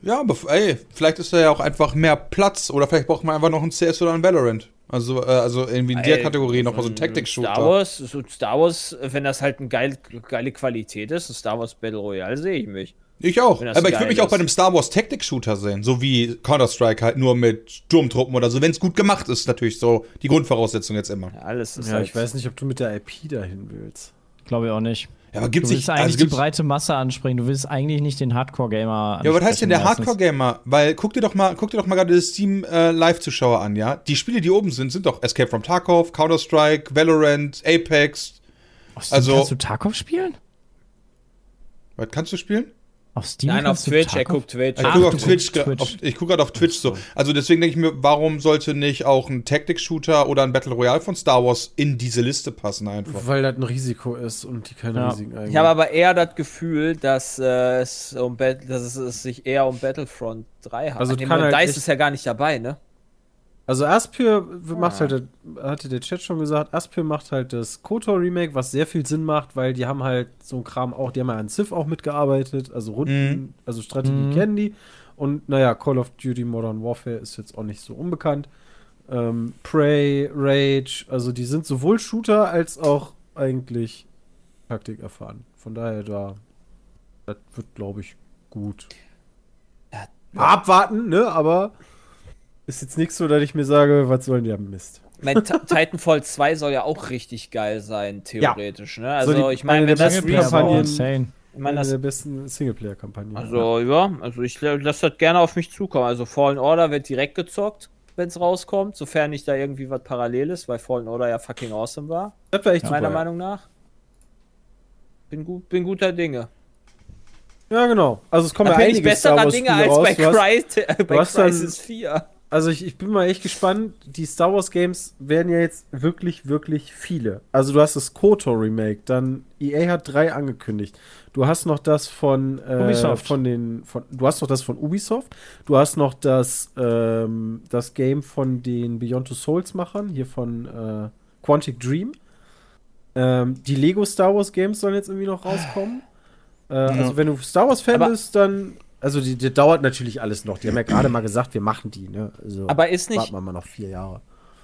ja, aber ey, vielleicht ist da ja auch einfach mehr Platz oder vielleicht braucht man einfach noch ein CS oder ein Valorant. Also, äh, also irgendwie in der Ey, Kategorie noch mal so ein Star Tactic-Shooter. Wars, so Star Wars, wenn das halt eine geil, geile Qualität ist, ein Star Wars Battle Royale sehe ich mich. Ich auch. Aber ich würde mich auch bei einem Star Wars Tactic-Shooter sehen. So wie Counter-Strike halt nur mit Sturmtruppen oder so. Wenn es gut gemacht ist, natürlich so die Grundvoraussetzung jetzt immer. Ja, alles ist Ja, halt, ich weiß nicht, ob du mit der IP dahin willst. Glaube ich auch nicht. Ja, aber Du gibt's willst nicht. eigentlich Also die breite Masse ansprechen. Du willst eigentlich nicht den Hardcore-Gamer ja, was heißt denn der. Hardcore-Gamer? Weil guck dir doch mal, guck dir doch mal gerade das Steam äh, Live-Zuschauer an, ja? Die Spiele, die oben sind, sind doch Escape from Tarkov, Counter-Strike, Valorant, Apex. Steam Also- Kannst du Tarkov spielen? Was kannst du spielen? Auf Steam Nein, auf Twitch, er guckt Twitch. Ich Ach, gucke auf Twitch, Twitch. Auf, ich gucke gerade auf Twitch so. Also deswegen denke ich mir, warum sollte nicht auch ein Tactics-Shooter oder ein Battle Royale von Star Wars in diese Liste passen einfach? Weil das ein Risiko ist und die keine Ja. Risiken eingehen. Ich habe aber eher das Gefühl, dass, äh, es, um dass es, es sich eher um Battlefront 3 handelt. Also halt DICE ist ja gar nicht dabei, ne? Also Aspyr macht Ah. halt, das- hatte der Chat schon gesagt, Aspyr macht halt das KOTOR Remake, was sehr viel Sinn macht, weil die haben halt so ein Kram auch, die haben ja an Civ auch mitgearbeitet, also Runden, Mhm. also Strategie Mhm. kennen die. Und naja, Call of Duty Modern Warfare ist jetzt auch nicht so unbekannt. Ähm, Prey, Rage, also die sind sowohl Shooter als auch eigentlich Taktik erfahren. Von daher da, das wird glaube ich gut. Ja. Mal Abwarten, ne? Aber ist jetzt nichts so, dass ich mir sage, was sollen die am Mist? Mein Ti- Titanfall 2 soll ja auch richtig geil sein, theoretisch, ne? Also, die- ich meine, eine wenn der das besten Singleplayer war Kampagnen- insane. ich meine, Eine das der besten Singleplayer-Kampagnen. Also, ja, also ich lasse das gerne auf mich zukommen. Also, Fallen Order wird direkt gezockt, wenn es rauskommt, sofern nicht da irgendwie was parallel ist, weil Fallen Order ja fucking awesome war, das war echt meiner super. Meinung nach. Bin, gut, bin guter Dinge. Ja, genau. Also es kommen Da ja ich einige besserer Dinge als bei, raus. Hast, Cry äh, bei Crisis 4. also ich, ich bin mal echt gespannt. Die Star Wars Games werden ja jetzt wirklich, wirklich viele. Also du hast das KOTOR Remake, dann EA hat drei angekündigt. Du hast noch das von äh, Ubisoft. von den von du hast noch das von Ubisoft. Du hast noch das ähm, das Game von den Beyond Two Souls Machern hier von äh, Quantic Dream. Ähm, die Lego Star Wars Games sollen jetzt irgendwie noch rauskommen. Äh, Also wenn du Star Wars Fan Aber- bist, dann also die, die dauert natürlich alles noch. Die haben ja gerade mal gesagt, wir machen die. Ne? Also Aber ist nicht, warten wir mal noch vier Jahre.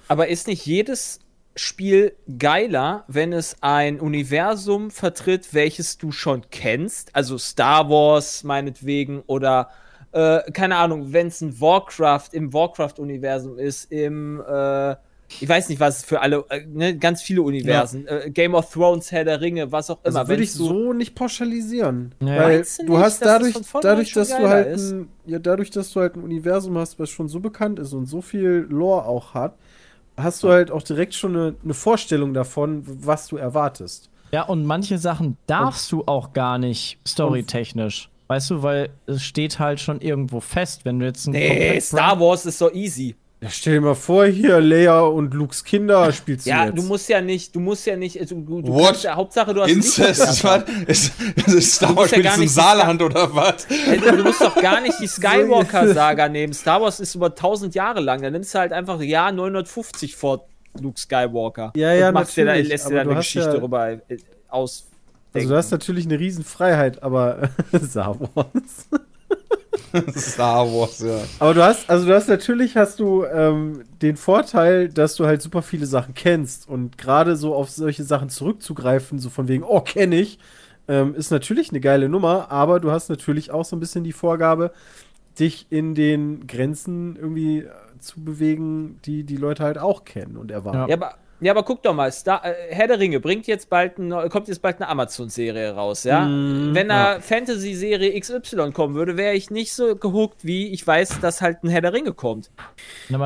aber ist nicht jedes Spiel geiler, wenn es ein Universum vertritt, welches du schon kennst? Also Star Wars meinetwegen oder äh, keine Ahnung, wenn es ein Warcraft im Warcraft-Universum ist, im äh, ich weiß nicht, was für alle, äh, ne, ganz viele Universen, äh, Game of Thrones, Herr der Ringe, was auch Also immer. würde wenn's ich so nicht pauschalisieren. Ja. Weil du du nicht, hast dass das dadurch, dadurch, dass du halt ein, ja, dadurch, dass du halt ein Universum hast, was schon so bekannt ist und so viel Lore auch hat, hast du halt auch direkt schon eine, eine Vorstellung davon, was du erwartest. Ja, und manche Sachen darfst du auch gar nicht storytechnisch. Weißt du, weil es steht halt schon irgendwo fest, wenn du jetzt ein Nee, Star Wars ist so easy. Ja, stell dir mal vor, hier Leia und Lukes Kinder spielst du Ja, jetzt. du musst ja nicht, du musst ja nicht, also, du, du What? kannst ja, Hauptsache du hast Incest? Was? Ist, ist Star Wars ja es im Saarland oder was? Du, musst doch gar nicht die Skywalker-Saga nehmen. Star Wars ist über 1000 Jahre lang. Dann nimmst du halt einfach Jahr 950 vor Luke Skywalker. Ja, ja, und machst dir da, natürlich, lässt dir da eine Geschichte ja- darüber äh, aus. also du hast natürlich eine riesen Freiheit, aber Star Wars. Star Wars, ja. Aber du hast, also du hast natürlich hast du ähm, den Vorteil, dass du halt super viele Sachen kennst und gerade so auf solche Sachen zurückzugreifen, so von wegen, oh, kenne ich, ähm, ist natürlich eine geile Nummer, aber du hast natürlich auch so ein bisschen die Vorgabe, dich in den Grenzen irgendwie äh, zu bewegen, die die Leute halt auch kennen und erwarten. Ja, aber, ja, aber guck doch mal, Star, äh, Herr der Ringe bringt jetzt bald ein, kommt jetzt bald eine Amazon-Serie raus, ja? Mm, Wenn da Fantasy-Serie XY kommen würde, wäre ich nicht so gehuckt, wie ich weiß, dass halt ein Herr der Ringe kommt.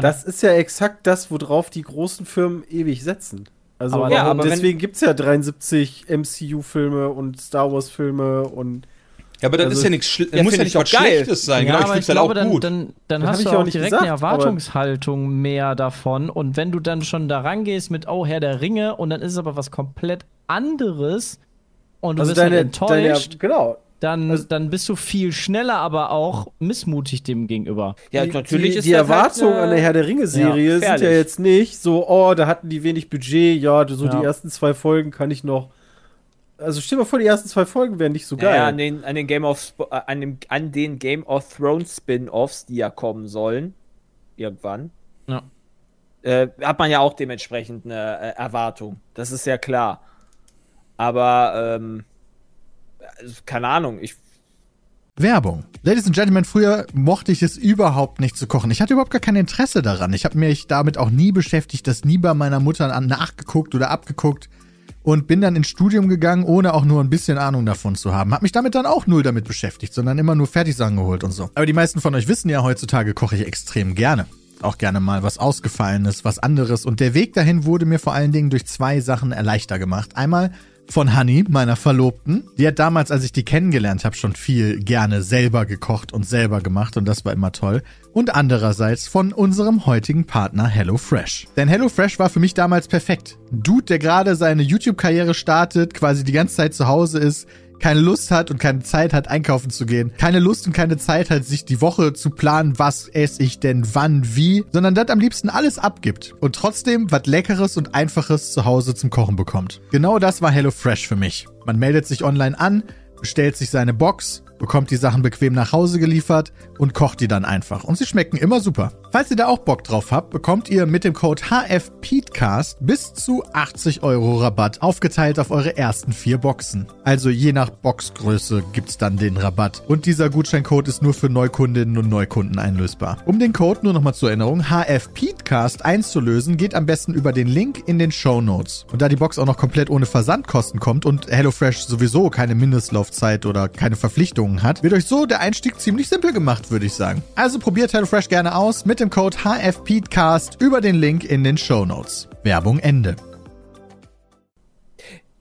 Das ist ja exakt das, worauf die großen Firmen ewig setzen. Also Aber- Ja, aber deswegen gibt es ja 73 MCU-Filme und Star Wars-Filme und Ja, aber das Also- ist ja nichts Schli Ja, muss ja ich nicht was geil. Schlechtes sein. ja, genau, ich aber ich es halt glaube, auch dann, gut. dann, dann Das hast du ja auch auch nicht direkt gesagt, eine Erwartungshaltung mehr davon. Und wenn du dann schon da rangehst mit, oh, Herr der Ringe, und dann ist es aber was komplett anderes und du also bist deine, halt enttäuscht, deine genau. dann, also- dann bist du viel schneller, aber auch missmutig dem gegenüber. Ja, die, natürlich die, ist die das Erwartungen halt, an der Herr der Ringe-Serie Ja, sind ja jetzt nicht so, oh, da hatten die wenig Budget, ja, so Ja. die ersten zwei Folgen kann ich noch. Also stell dir mal vor, die ersten zwei Folgen wären nicht so Ja, geil. an den, an den Game of Sp- äh, an, dem, an den Game of Thrones Spin-offs, die ja kommen sollen, irgendwann, Ja. äh, hat man ja auch dementsprechend eine äh, Erwartung. Das ist ja klar. Aber ähm, also, keine Ahnung, ich Werbung. Ladies and Gentlemen, früher mochte ich es überhaupt nicht zu kochen. Ich hatte überhaupt gar kein Interesse daran. Ich habe mich damit auch nie beschäftigt, das nie bei meiner Mutter nachgeguckt oder abgeguckt und bin dann ins Studium gegangen, ohne auch nur ein bisschen Ahnung davon zu haben. Hab mich damit dann auch null damit beschäftigt, sondern immer nur Fertigsachen geholt und so. Aber die meisten von euch wissen ja, heutzutage koche ich extrem gerne. Auch gerne mal was Ausgefallenes, was anderes. Und der Weg dahin wurde mir vor allen Dingen durch zwei Sachen erleichter gemacht. Einmal von Honey, meiner Verlobten. Die hat damals, als ich die kennengelernt habe, schon viel gerne selber gekocht und selber gemacht und das war immer toll. Und andererseits von unserem heutigen Partner HelloFresh. Denn HelloFresh war für mich damals perfekt. Dude, der gerade seine YouTube-Karriere startet, quasi die ganze Zeit zu Hause ist, keine Lust hat und keine Zeit hat, einkaufen zu gehen, keine Lust und keine Zeit hat, sich die Woche zu planen, was esse ich denn wann, wie, sondern das am liebsten alles abgibt und trotzdem was Leckeres und Einfaches zu Hause zum Kochen bekommt. Genau das war HelloFresh für mich. Man meldet sich online an, bestellt sich seine Box, bekommt die Sachen bequem nach Hause geliefert und kocht die dann einfach. Und sie schmecken immer super. Falls ihr da auch Bock drauf habt, bekommt ihr mit dem Code HFPeatcast bis zu 80 Euro Rabatt aufgeteilt auf eure ersten vier Boxen. Also je nach Boxgröße gibt's dann den Rabatt. Und dieser Gutscheincode ist nur für Neukundinnen und Neukunden einlösbar. Um den Code nur nochmal zur Erinnerung HFPeatcast einzulösen, geht am besten über den Link in den Show Notes. Und da die Box auch noch komplett ohne Versandkosten kommt und HelloFresh sowieso keine Mindestlaufzeit oder keine Verpflichtungen hat, wird euch so der Einstieg ziemlich simpel gemacht, würde ich sagen. Also probiert HelloFresh gerne aus mit dem Code HFPeatcast über den Link in den Show Notes. Werbung Ende.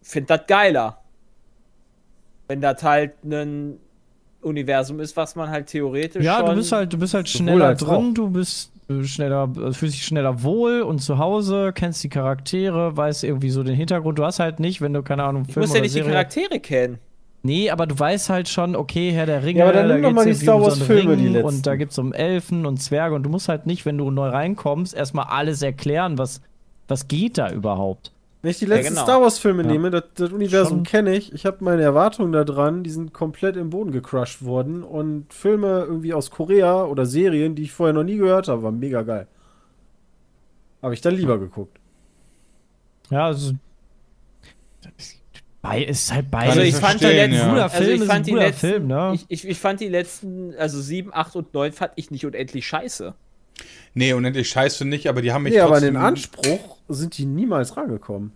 Find das geiler. Wenn das halt ein Universum ist, was man halt theoretisch Ja, schon du bist halt, du bist halt schneller drin, auch. du bist äh, schneller, äh, fühlst dich schneller wohl und zu Hause, kennst die Charaktere, weißt irgendwie so den Hintergrund. Du hast halt nicht, wenn du, keine Ahnung, Du Film musst ja nicht die Serie. Charaktere kennen. Nee, aber du weißt halt schon, okay, Herr der Ringe, Ja, aber dann da nimm doch mal die Star um Wars so die letzten. Und da gibt's um Elfen und Zwerge und du musst halt nicht, wenn du neu reinkommst, erstmal alles erklären, was, was geht da überhaupt. Wenn ich die letzten genau. Star Wars Filme Ja. nehme, das, das Universum kenne ich, ich habe meine Erwartungen da dran, die sind komplett im Boden gecrushed worden und Filme irgendwie aus Korea oder Serien, die ich vorher noch nie gehört habe, waren mega geil. Habe ich dann lieber geguckt. Ja, also. Bei, ist halt beides. Also ich ich fand die verstehen, letzten, ja. Guter also ich fand die letzten, Film, ne? ich, ich, ich fand die letzten, also 7, 8 und 9 fand ich nicht unendlich scheiße. Nee, unendlich scheiße nicht, aber die haben mich Nee, aber den Anspruch sind die niemals rangekommen.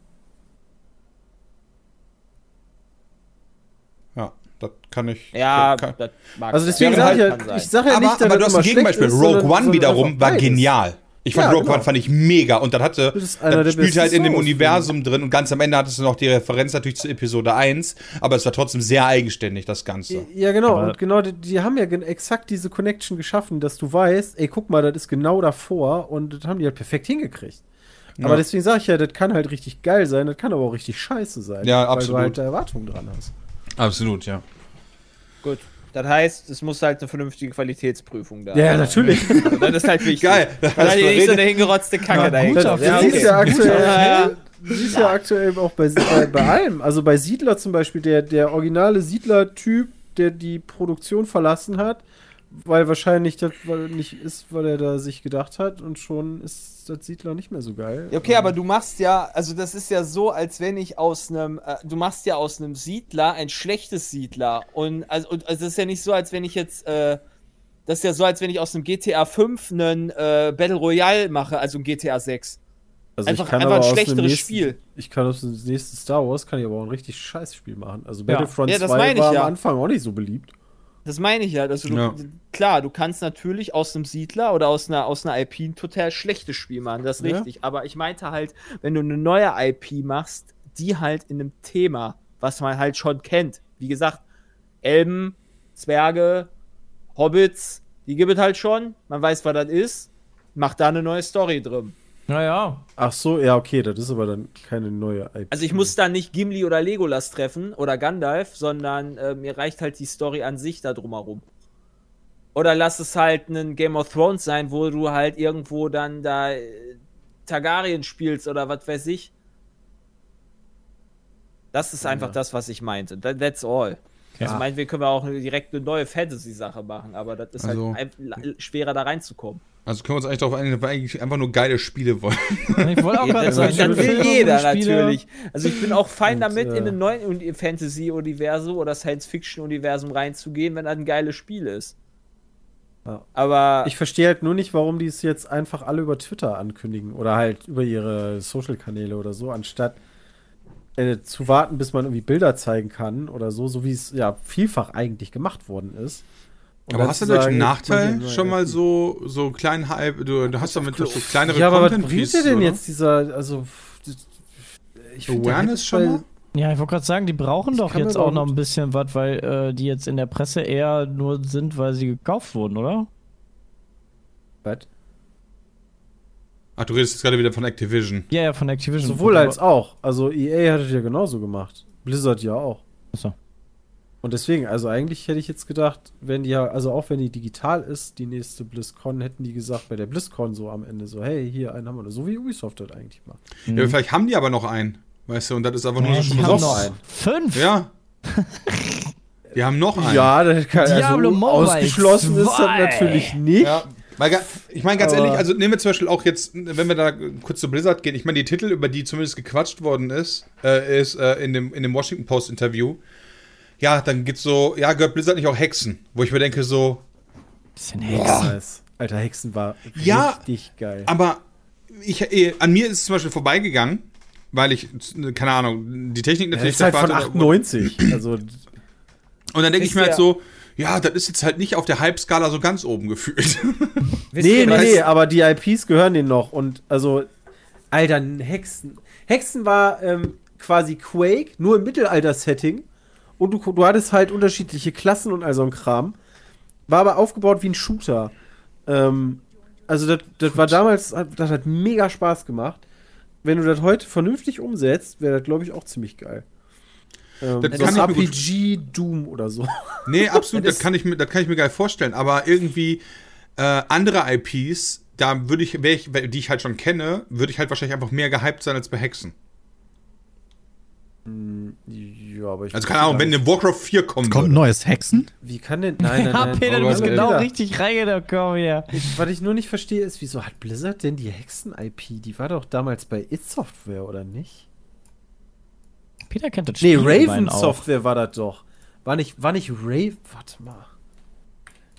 Ja, das kann ich... Ja, kann, das mag Also deswegen sage ich halt- ich sage ja aber, nicht, dass aber du hast ein Gegenbeispiel. ist, Rogue One wiederum war beides. genial. Ich fand Ja, Rogue genau. One fand ich mega und dann hatte, das spielt halt in dem Universum drin und ganz am Ende hattest du noch die Referenz natürlich zu Episode 1, aber es war trotzdem sehr eigenständig, das Ganze. Ja, genau. Aber- und genau, die, die haben ja exakt diese Connection geschaffen, dass du weißt, ey, guck mal, das ist genau davor und das haben die halt perfekt hingekriegt. Aber Ja. deswegen sage ich ja, das kann halt richtig geil sein, das kann aber auch richtig scheiße sein. Ja, Weil absolut. du halt da Erwartungen dran hast. Absolut, ja. Gut. Das heißt, es muss halt eine vernünftige Qualitätsprüfung da Ja, natürlich. Also Das ist halt wichtig. Geil. Dann hier nicht so eine hingerotzte Kacke Ja, dahinter. Du Ja, siehst okay. ja aktuell, Ja. du siehst ja aktuell auch bei, bei, bei allem. Also bei Siedler zum Beispiel, der, der originale Siedler-Typ, der die Produktion verlassen hat, weil wahrscheinlich das weil nicht ist, weil er da sich gedacht hat und schon ist das Siedler nicht mehr so geil. Ja, Okay, aber du machst ja, also das ist ja so, als wenn ich aus einem, äh, du machst ja aus einem Siedler ein schlechtes Siedler. Und also, und, also das ist ja nicht so, als wenn ich jetzt, äh, das ist ja so, als wenn ich aus einem GTA 5 einen äh, Battle Royale mache, also ein GTA 6. Also einfach- ich kann einfach aber ein schlechteres nächsten, Spiel. Ich kann aus dem nächsten Star Wars kann ich aber auch ein richtig scheiß Spiel machen. Also Ja. Battlefront Ja, das 2 meine ich war ja. am Anfang auch nicht so beliebt. Das meine ich ja. Also du, Ja. Klar, du kannst natürlich aus einem Siedler oder aus einer, aus einer IP ein total schlechtes Spiel machen, das ist Ja. richtig. Aber ich meinte halt, wenn du eine neue IP machst, die halt in einem Thema, was man halt schon kennt. Wie gesagt, Elben, Zwerge, Hobbits, die gibt es halt schon. Man weiß, was das ist. Macht da eine neue Story drin. Naja, Ach so, ja, okay, das ist aber dann keine neue IP. Also ich muss da nicht Gimli oder Legolas treffen oder Gandalf, sondern äh, mir reicht halt die Story an sich da drumherum. Oder lass es halt ein Game of Thrones sein, wo du halt irgendwo dann da äh, Targaryen spielst oder was weiß ich. Das ist einfach das, was ich meinte. That, that's all. Also meinetwegen können wir auch direkt eine neue Fantasy-Sache machen, aber das ist Also- halt schwerer da reinzukommen. Also können wir uns eigentlich darauf einigen, dass wir eigentlich einfach nur geile Spiele wollen. ich wollte auch Ja, gerade das, sagen, das will jeder natürlich. Also ich bin auch fein Und, damit, äh, in ein neuen Uni- Fantasy-Universum oder Science-Fiction-Universum reinzugehen, wenn das ein geiles Spiel ist. Ja. Aber Ich verstehe halt nur nicht, warum die es jetzt einfach alle über Twitter ankündigen oder halt über ihre Social-Kanäle oder so, anstatt äh, zu warten, bis man irgendwie Bilder zeigen kann oder so, so wie es ja vielfach eigentlich gemacht worden ist. Und Aber hast du dadurch einen Nachteil? Schon mal so, so kleinen Hype, du, du hast damit so kleinere Ja, aber was bringt dir denn oder? jetzt dieser, also ich Awareness schon mal? Ja, ich wollte gerade sagen, die brauchen doch kann jetzt auch noch ein bisschen was, weil äh, die jetzt in der Presse eher nur sind, weil sie gekauft wurden, oder? Was? Ach, du redest jetzt gerade wieder von Activision. Ja, ja, von Activision. Sowohl als auch. Also EA hat es ja genauso gemacht. Blizzard ja auch. Achso. Und deswegen, also eigentlich hätte ich jetzt gedacht, wenn die ja, also auch wenn die digital ist, die nächste BlizzCon, hätten die gesagt, bei der BlizzCon so am Ende so, hey, hier einen haben wir. So wie Ubisoft das eigentlich macht. Ja, vielleicht haben die aber noch einen. Weißt du, und das ist einfach nur Ja, so schon haben besoffen. noch einen. Fünf! Ja. Die haben noch einen. Ja, das kann, Diablo also Mobile ausgeschlossen ist das 2. natürlich nicht. Ja. Weil, ich meine ganz Aber- ehrlich, also nehmen wir zum Beispiel auch jetzt, wenn wir da kurz zu Blizzard gehen, ich meine, die Titel, über die zumindest gequatscht worden ist, äh, ist äh, in, dem, in dem Washington Post Interview. Ja, dann geht's so, ja, gehört Blizzard nicht auch Hexen? Wo ich mir denke, so, Bisschen Hexen. Hex. Nice. Alter, Hexen war Ja, richtig geil. aber ich, äh, an mir ist es zum Beispiel vorbeigegangen, weil ich, keine Ahnung, die Technik Das natürlich ist halt von warte- 98. Also, Und dann denke ich mir halt so, ja, das ist jetzt halt nicht auf der Hype-Skala so ganz oben gefühlt. Nee, nee, nee, aber die IPs gehören denen noch. Und also, Alter, Hexen. Hexen war ähm, quasi Quake, nur im Mittelalter-Setting. Und du, du hattest halt unterschiedliche Klassen und all so ein Kram. War aber aufgebaut wie ein Shooter. Ähm, also, das, das war damals, das hat mega Spaß gemacht. Wenn du das heute vernünftig umsetzt, wäre das, glaube ich, auch ziemlich geil. Ähm, Das ich mir gut- RPG Doom oder so. Nee, absolut, Das das, kann ich mir, das kann ich mir geil vorstellen. Aber irgendwie äh, andere IPs, da würde ich, ich, die ich halt schon kenne, würde ich halt wahrscheinlich einfach mehr gehypt sein als bei Hexen. Ja, aber ich Also keine Ahnung, wenn eine Warcraft 4 kommen Kommt ein neues Hexen? Wie kann denn. Nein, nein, Ja, nein. Peter, du bist genau Peter. richtig reingekommen hier. Ich, was ich nur nicht verstehe, ist, wieso hat Blizzard denn die Hexen-IP? Die war doch damals bei It Software, oder nicht? Peter kennt das Nee, Spiel Raven auch. Software war das doch. War nicht, war nicht Raven. Warte mal.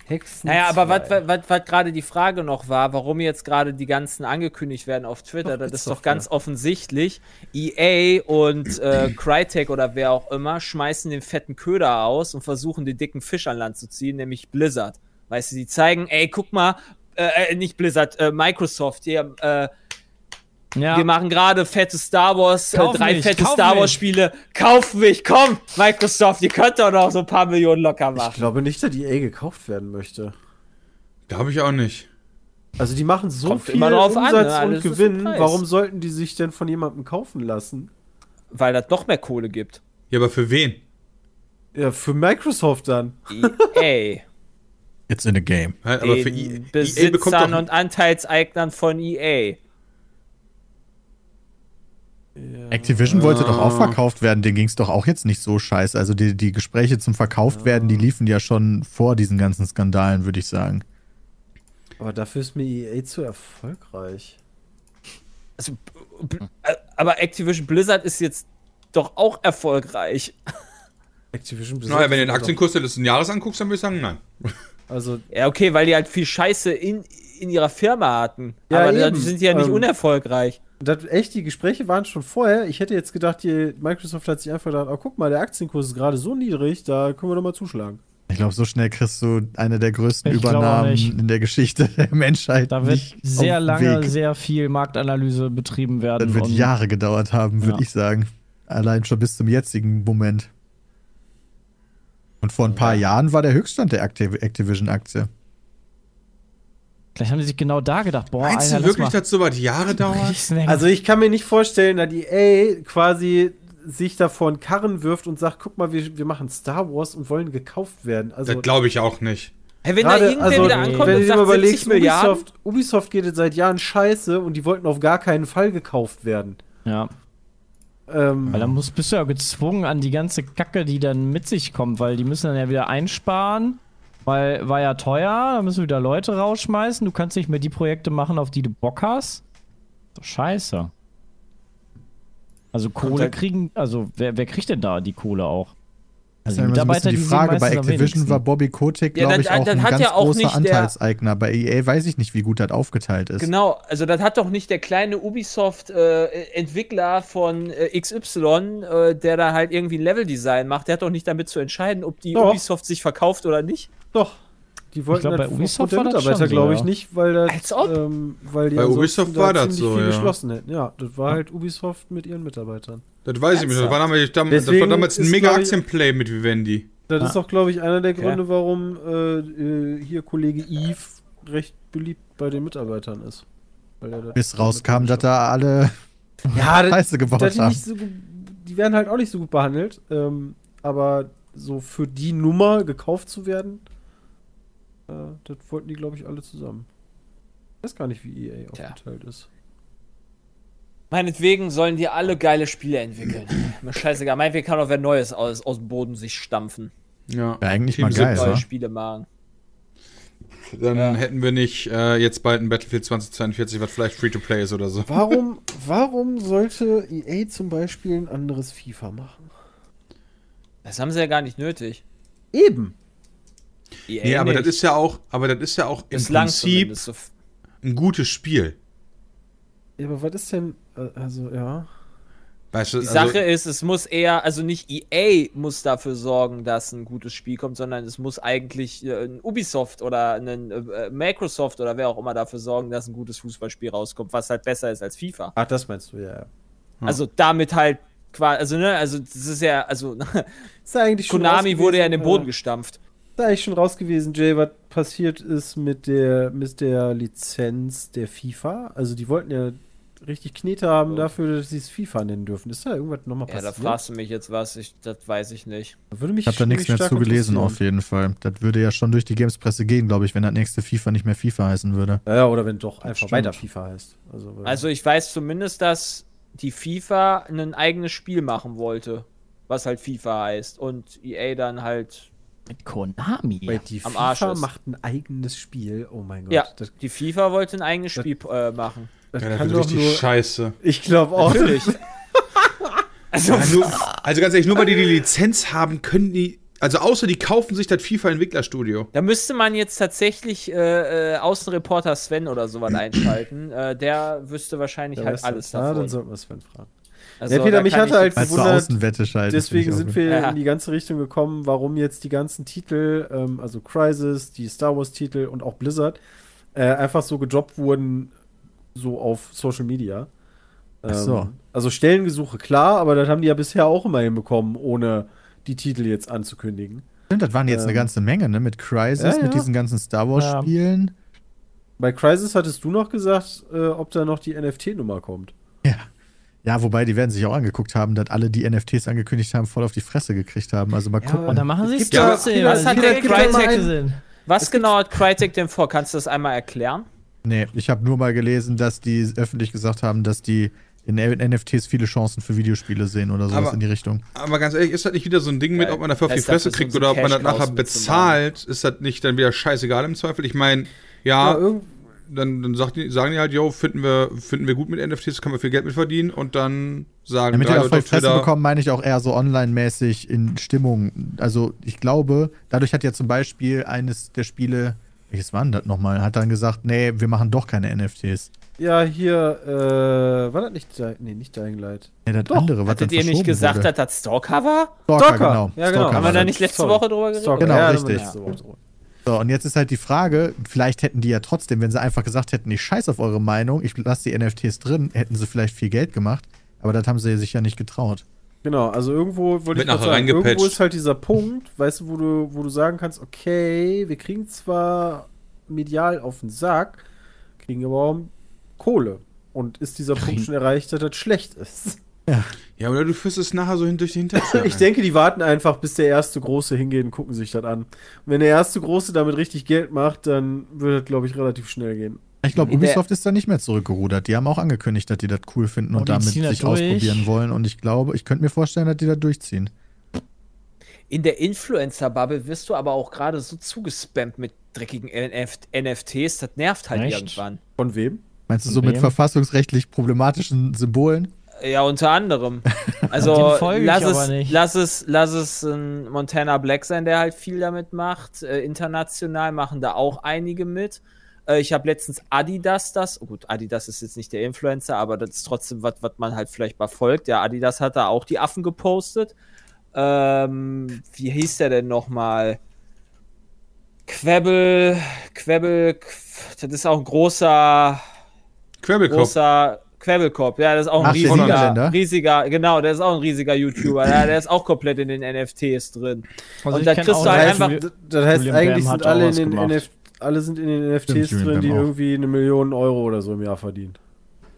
Hexen. Naja, aber was, 2. was, was gerade die Frage noch war, warum jetzt gerade die ganzen angekündigt werden auf Twitter, das ist doch ganz offensichtlich. EA und äh, Crytek oder wer auch immer schmeißen den fetten Köder aus und versuchen den dicken Fisch an Land zu ziehen, nämlich Blizzard. Weißt du, die zeigen, ey, guck mal, äh, äh, nicht Blizzard, äh, Microsoft, hier, äh, Ja. wir machen gerade fette Star Wars, äh, drei mich, fette Star mich. Wars Spiele. Kauf mich, komm, Microsoft, ihr könnt doch noch so ein paar Millionen locker Ich machen. glaube nicht, dass EA gekauft werden möchte. Glaube ich auch nicht. Also die machen so Kommt viel immer drauf an, Umsatz ne? Und Gewinn. Warum sollten die sich denn von jemandem kaufen lassen? Weil das noch mehr Kohle gibt. Ja, aber für wen? Ja, für Microsoft dann. EA. It's in a game. Halt, Aber für EA, EA bekommt Besitzern doch, und Anteilseignern von E EA. Activision wollte doch Ah. auch verkauft werden, denen ging es doch auch jetzt nicht so scheiße. Also die, die Gespräche zum Verkauft werden, die liefen ja schon vor diesen ganzen Skandalen, würde ich sagen. Aber dafür ist mir EA zu erfolgreich. Also, äh, aber Activision Blizzard ist jetzt doch auch erfolgreich. Activision naja, wenn du den Aktienkurs der letzten Jahres anguckst, dann würde ich sagen, nein. Also, Ja, okay, weil die halt viel Scheiße in, in ihrer Firma hatten. Ja, aber eben. dann sind die ja nicht Ähm, unerfolgreich. Das, echt, die Gespräche waren schon vorher. Ich hätte jetzt gedacht, die, Microsoft hat sich einfach gedacht, oh, guck mal, der Aktienkurs ist gerade so niedrig, da können wir doch mal zuschlagen. Ich glaube, so schnell kriegst du eine der größten Ich Übernahmen in der Geschichte der Menschheit. Da wird nicht sehr lange, Weg. sehr viel Marktanalyse betrieben werden. Das wird und Jahre gedauert haben, würde Ja. ich sagen. Allein schon bis zum jetzigen Moment. Und vor ein paar Jahren war der Höchststand der Activ Activision-Aktie. Vielleicht haben die sich genau da gedacht, boah, Meinst Alter, du wirklich, dass so was Jahre dauert? Also ich kann mir nicht vorstellen, dass EA quasi sich davon Karren wirft und sagt, guck mal, wir, wir machen Star Wars und wollen gekauft werden. Also Das glaube ich auch nicht. Hey, wenn da gerade, irgendwer also, wieder ankommt wenn und du dir sagt mal 70 überlegst, Ubisoft, Ubisoft geht jetzt seit Jahren scheiße und die wollten auf gar keinen Fall gekauft werden. ja, Ähm, weil dann musst, bist du ja gezwungen an die ganze Kacke, die dann mit sich kommt, weil die müssen dann ja wieder einsparen, weil war ja teuer, da müssen wir wieder Leute rausschmeißen, du kannst nicht mehr die Projekte machen, auf die du Bock hast. Scheiße. Also Kohle halt- kriegen, also wer, wer kriegt denn da die Kohle auch? Das Also ja ein bisschen die Frage. Bei meistens am Activision war Bobby Kotick, Ja, glaube dann- ich, auch dann ein hat ganz ja auch großer Anteilseigner. Bei EA weiß ich nicht, wie gut das aufgeteilt ist. Genau, also das hat doch nicht der kleine Ubisoft-Entwickler von äh, XY, äh, der da halt irgendwie ein Leveldesign macht, der hat doch nicht damit zu entscheiden, ob die Doch. Ubisoft sich verkauft oder nicht. doch. Die wollten glaub, bei das Ubisoft war der das Mitarbeiter, so, glaube ich, ja. nicht, weil das, Als ob. Ähm, weil die Bei Ubisoft da war das ziemlich so, viel ja. geschlossen hätten. Ja, das war halt Ubisoft mit ihren Mitarbeitern. Das weiß ich nicht. Das war damals, das war damals ein mega ich- Aktienplay mit Vivendi. Das Ah. ist auch, glaube ich, einer der Okay. Gründe, warum äh, äh, hier Kollege Eve recht beliebt bei den Mitarbeitern ist. Weil er das- Bis rauskam, dass da alle ja, das, Scheiße gebaut die, haben. so die werden halt auch nicht so gut behandelt. Ähm, aber so für die Nummer gekauft zu werden, äh, das wollten die, glaube ich, alle zusammen. Ich weiß gar nicht, wie EA Tja. aufgeteilt ist. Meinetwegen sollen die alle geile Spiele entwickeln. Mir scheißegal. Meinetwegen kann auch wer Neues aus, aus dem Boden sich stampfen. Ja. Wäre eigentlich Team mal geil, Neue? Spiele machen. Dann hätten wir nicht äh, jetzt bald ein Battlefield 2042, was vielleicht Free-to-Play ist oder so. Warum, warum sollte EA zum Beispiel ein anderes FIFA machen? Das haben sie ja gar nicht nötig. Eben. EA Nee, aber nicht. das ist ja auch, aber das ist ja auch im Bislang Prinzip so ein gutes Spiel. Ja, aber was ist denn, äh, also, ja. Weißt du, Die also, Sache ist, es muss eher, also nicht EA muss dafür sorgen, dass ein gutes Spiel kommt, sondern es muss eigentlich äh, ein Ubisoft oder ein äh, Microsoft oder wer auch immer dafür sorgen, dass ein gutes Fußballspiel rauskommt, was halt besser ist als FIFA. Ach, das meinst du, ja, ja. Also damit halt quasi, also ne, also das ist ja, also Ist ja eigentlich Konami wurde ja in den Boden äh, gestampft. Ist ja eigentlich schon raus gewesen, Jay, was passiert ist mit der, mit der Lizenz der FIFA. Also die wollten ja richtig Knete haben dafür, dass sie es FIFA nennen dürfen. Ist da irgendwas nochmal Ja, da passiert? fragst du mich jetzt was, ich, das weiß ich nicht. Würde mich Ich habe da nichts mehr zu gelesen, auf jeden Fall. Das würde ja schon durch die Gamespresse gehen, glaube ich, wenn das nächste FIFA nicht mehr FIFA heißen würde. Ja, oder wenn doch einfach stimmt. weiter FIFA heißt. Also, Also ich weiß zumindest, dass die FIFA ein eigenes Spiel machen wollte, was halt FIFA heißt und EA dann halt Mit Konami. Wait, die am Arsch FIFA ist. macht ein eigenes Spiel. Oh mein Gott. Ja, Das, die FIFA wollte ein eigenes Spiel äh, machen. das ja, das kann doch richtig nur. scheiße. Ich glaube auch. Natürlich. also, Ja, nur, also ganz ehrlich, nur weil die die Lizenz haben, können die, also außer die kaufen sich das FIFA-Entwicklerstudio. da müsste man jetzt tatsächlich äh, äh, Außenreporter Sven oder sowas einschalten. Äh, der wüsste wahrscheinlich Der halt alles das. Davon. dann sollten wir Sven fragen. Also, Ja, Peter, mich hatte halt gewundert. Deswegen sind wir Ja. in die ganze Richtung gekommen, warum jetzt die ganzen Titel, ähm, also Crisis, die Star Wars-Titel und auch Blizzard, äh, einfach so gedroppt wurden, so auf Social Media. Ähm, Ach so. Also Stellengesuche, klar, aber das haben die ja bisher auch immer hinbekommen, ohne die Titel jetzt anzukündigen. Stimmt, das waren jetzt eine Ähm, ganze Menge, ne? Mit Crisis, ja, ja. mit diesen ganzen Star Wars-Spielen. Bei Crisis hattest du noch gesagt, äh, ob da noch die NFT-Nummer kommt. Ja. Ja, wobei die werden sich auch angeguckt haben, dass alle, die NFTs angekündigt haben, voll auf die Fresse gekriegt haben. Also mal gucken. Und dann machen sie es ja- trotzdem. Direkt gib doch mal Crytek. Was genau hat Crytek denn vor? Kannst du das einmal erklären? Nee, ich habe nur mal gelesen, dass die öffentlich gesagt haben, dass die in NFTs viele Chancen für Videospiele sehen oder sowas Aber- in die Richtung. Aber ganz ehrlich, ist das nicht wieder so ein Ding mit, ob man dafür auf die Fresse kriegt oder ob man das nachher bezahlt? Ist das nicht dann wieder scheißegal im Zweifel? Ich meine, ja, Ja, dann, dann sagt die, sagen die halt, yo, finden wir, finden wir gut mit NFTs, können wir viel Geld mit verdienen und dann sagen Damit drei die auf Leute die auf Fresse bekommen, meine ich auch eher so online-mäßig in Stimmung. Also ich glaube, dadurch hat ja zum Beispiel eines der Spiele, welches war denn das nochmal, hat dann gesagt, nee, wir machen doch keine NFTs. ja, hier, äh, war das nicht, nee, nicht Dying Light. Nee, das andere, was Hattet dann ihr nicht gesagt, wurde. dass das Stalker war? Stalker, Stalker. genau. Ja, genau. Stalker Haben wir da nicht letzte Sorry. Woche drüber geredet? Stalker, Genau, ja, richtig. So, und jetzt ist halt die Frage, vielleicht hätten die ja trotzdem, wenn sie einfach gesagt hätten, ich scheiß auf eure Meinung, ich lasse die NFTs drin, hätten sie vielleicht viel Geld gemacht. Aber das haben sie sich ja nicht getraut. Genau, also irgendwo wollte Wird ich nachher sagen, irgendwo ist halt dieser Punkt, weißt du, wo du, wo du sagen kannst, okay, wir kriegen zwar medial auf den Sack, kriegen aber auch Kohle. Und ist dieser Punkt schon erreicht, dass das schlecht ist? Ja, oder du führst es nachher so hin durch die Hintertür. Ich denke, die warten einfach, bis der erste Große hingeht und gucken sich das an. Und wenn der erste Große damit richtig Geld macht, dann wird das, glaube ich, relativ schnell gehen. Ich glaube, Ubisoft ist da nicht mehr zurückgerudert. Die haben auch angekündigt, dass die das cool finden Oh, und die damit sich durch. ausprobieren wollen. Und ich glaube, ich könnte mir vorstellen, dass die das durchziehen. In der Influencer-Bubble wirst du aber auch gerade so zugespammt mit dreckigen NF NFTs, das nervt halt Echt? irgendwann. Von wem? Meinst du Von so mit wem? verfassungsrechtlich problematischen Symbolen? Ja, unter anderem. Also lass es, nicht. lass es, lass es ein Montana Black sein, der halt viel damit macht. Äh, international machen da auch einige mit. Äh, ich habe letztens Adidas das, oh gut, Adidas ist jetzt nicht der Influencer, aber das ist trotzdem was, was man halt vielleicht mal folgt. Ja, Adidas hat da auch die Affen gepostet. Ähm, wie hieß der denn nochmal? Quebbel, Quebbel, das ist auch ein großer, Querbelkopf. großer Quebbelkopf. Ja, das ist auch ein Ach, riesiger, riesiger, genau, der ist auch ein riesiger YouTuber. Ja, der ist auch komplett in den NFTs drin. Also Und da kriegst du halt einfach- Das heißt, Julian eigentlich sind alle in, den gemacht. NF alle sind in den NFTs Stimmt, drin, die auch. irgendwie eine Million Euro oder so im Jahr verdienen.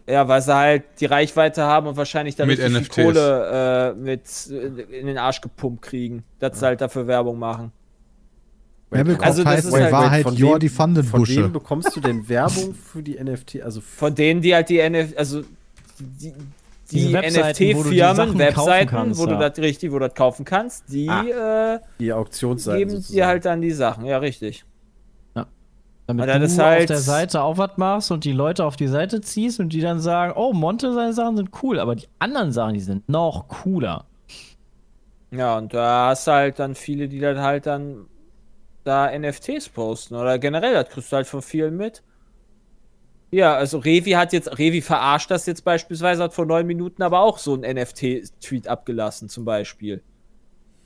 Ja, weil sie halt die Reichweite haben und wahrscheinlich dann Mit NFTs. Kohle äh, mit in den Arsch gepumpt kriegen, dass sie halt dafür Werbung machen. Werbekopf Also das heißt ist in halt- Wahrheit von Jordi wem- Von wem bekommst du denn Werbung für die NFT? Also Von denen, die halt die NF, also die, die Webseiten, wo du die NFT-Firmen, Sachen kaufen Webseiten, kannst, wo du ja. das richtig, wo du das kaufen kannst, die äh, die Auktionsseiten geben sozusagen. dir halt dann die Sachen. Ja, richtig. Damit Und dann du ist auf halt- der Seite auch was machst und die Leute auf die Seite ziehst und die dann sagen, oh, Monte, seine Sachen sind cool, aber die anderen Sachen, die sind noch cooler. Ja, und da hast du halt dann viele, die dann halt dann da NFTs posten oder generell, das kriegst du halt von vielen mit. Ja, also Revi hat jetzt, Revi verarscht das jetzt beispielsweise, hat vor neun Minuten aber auch so einen NFT-Tweet abgelassen, zum Beispiel.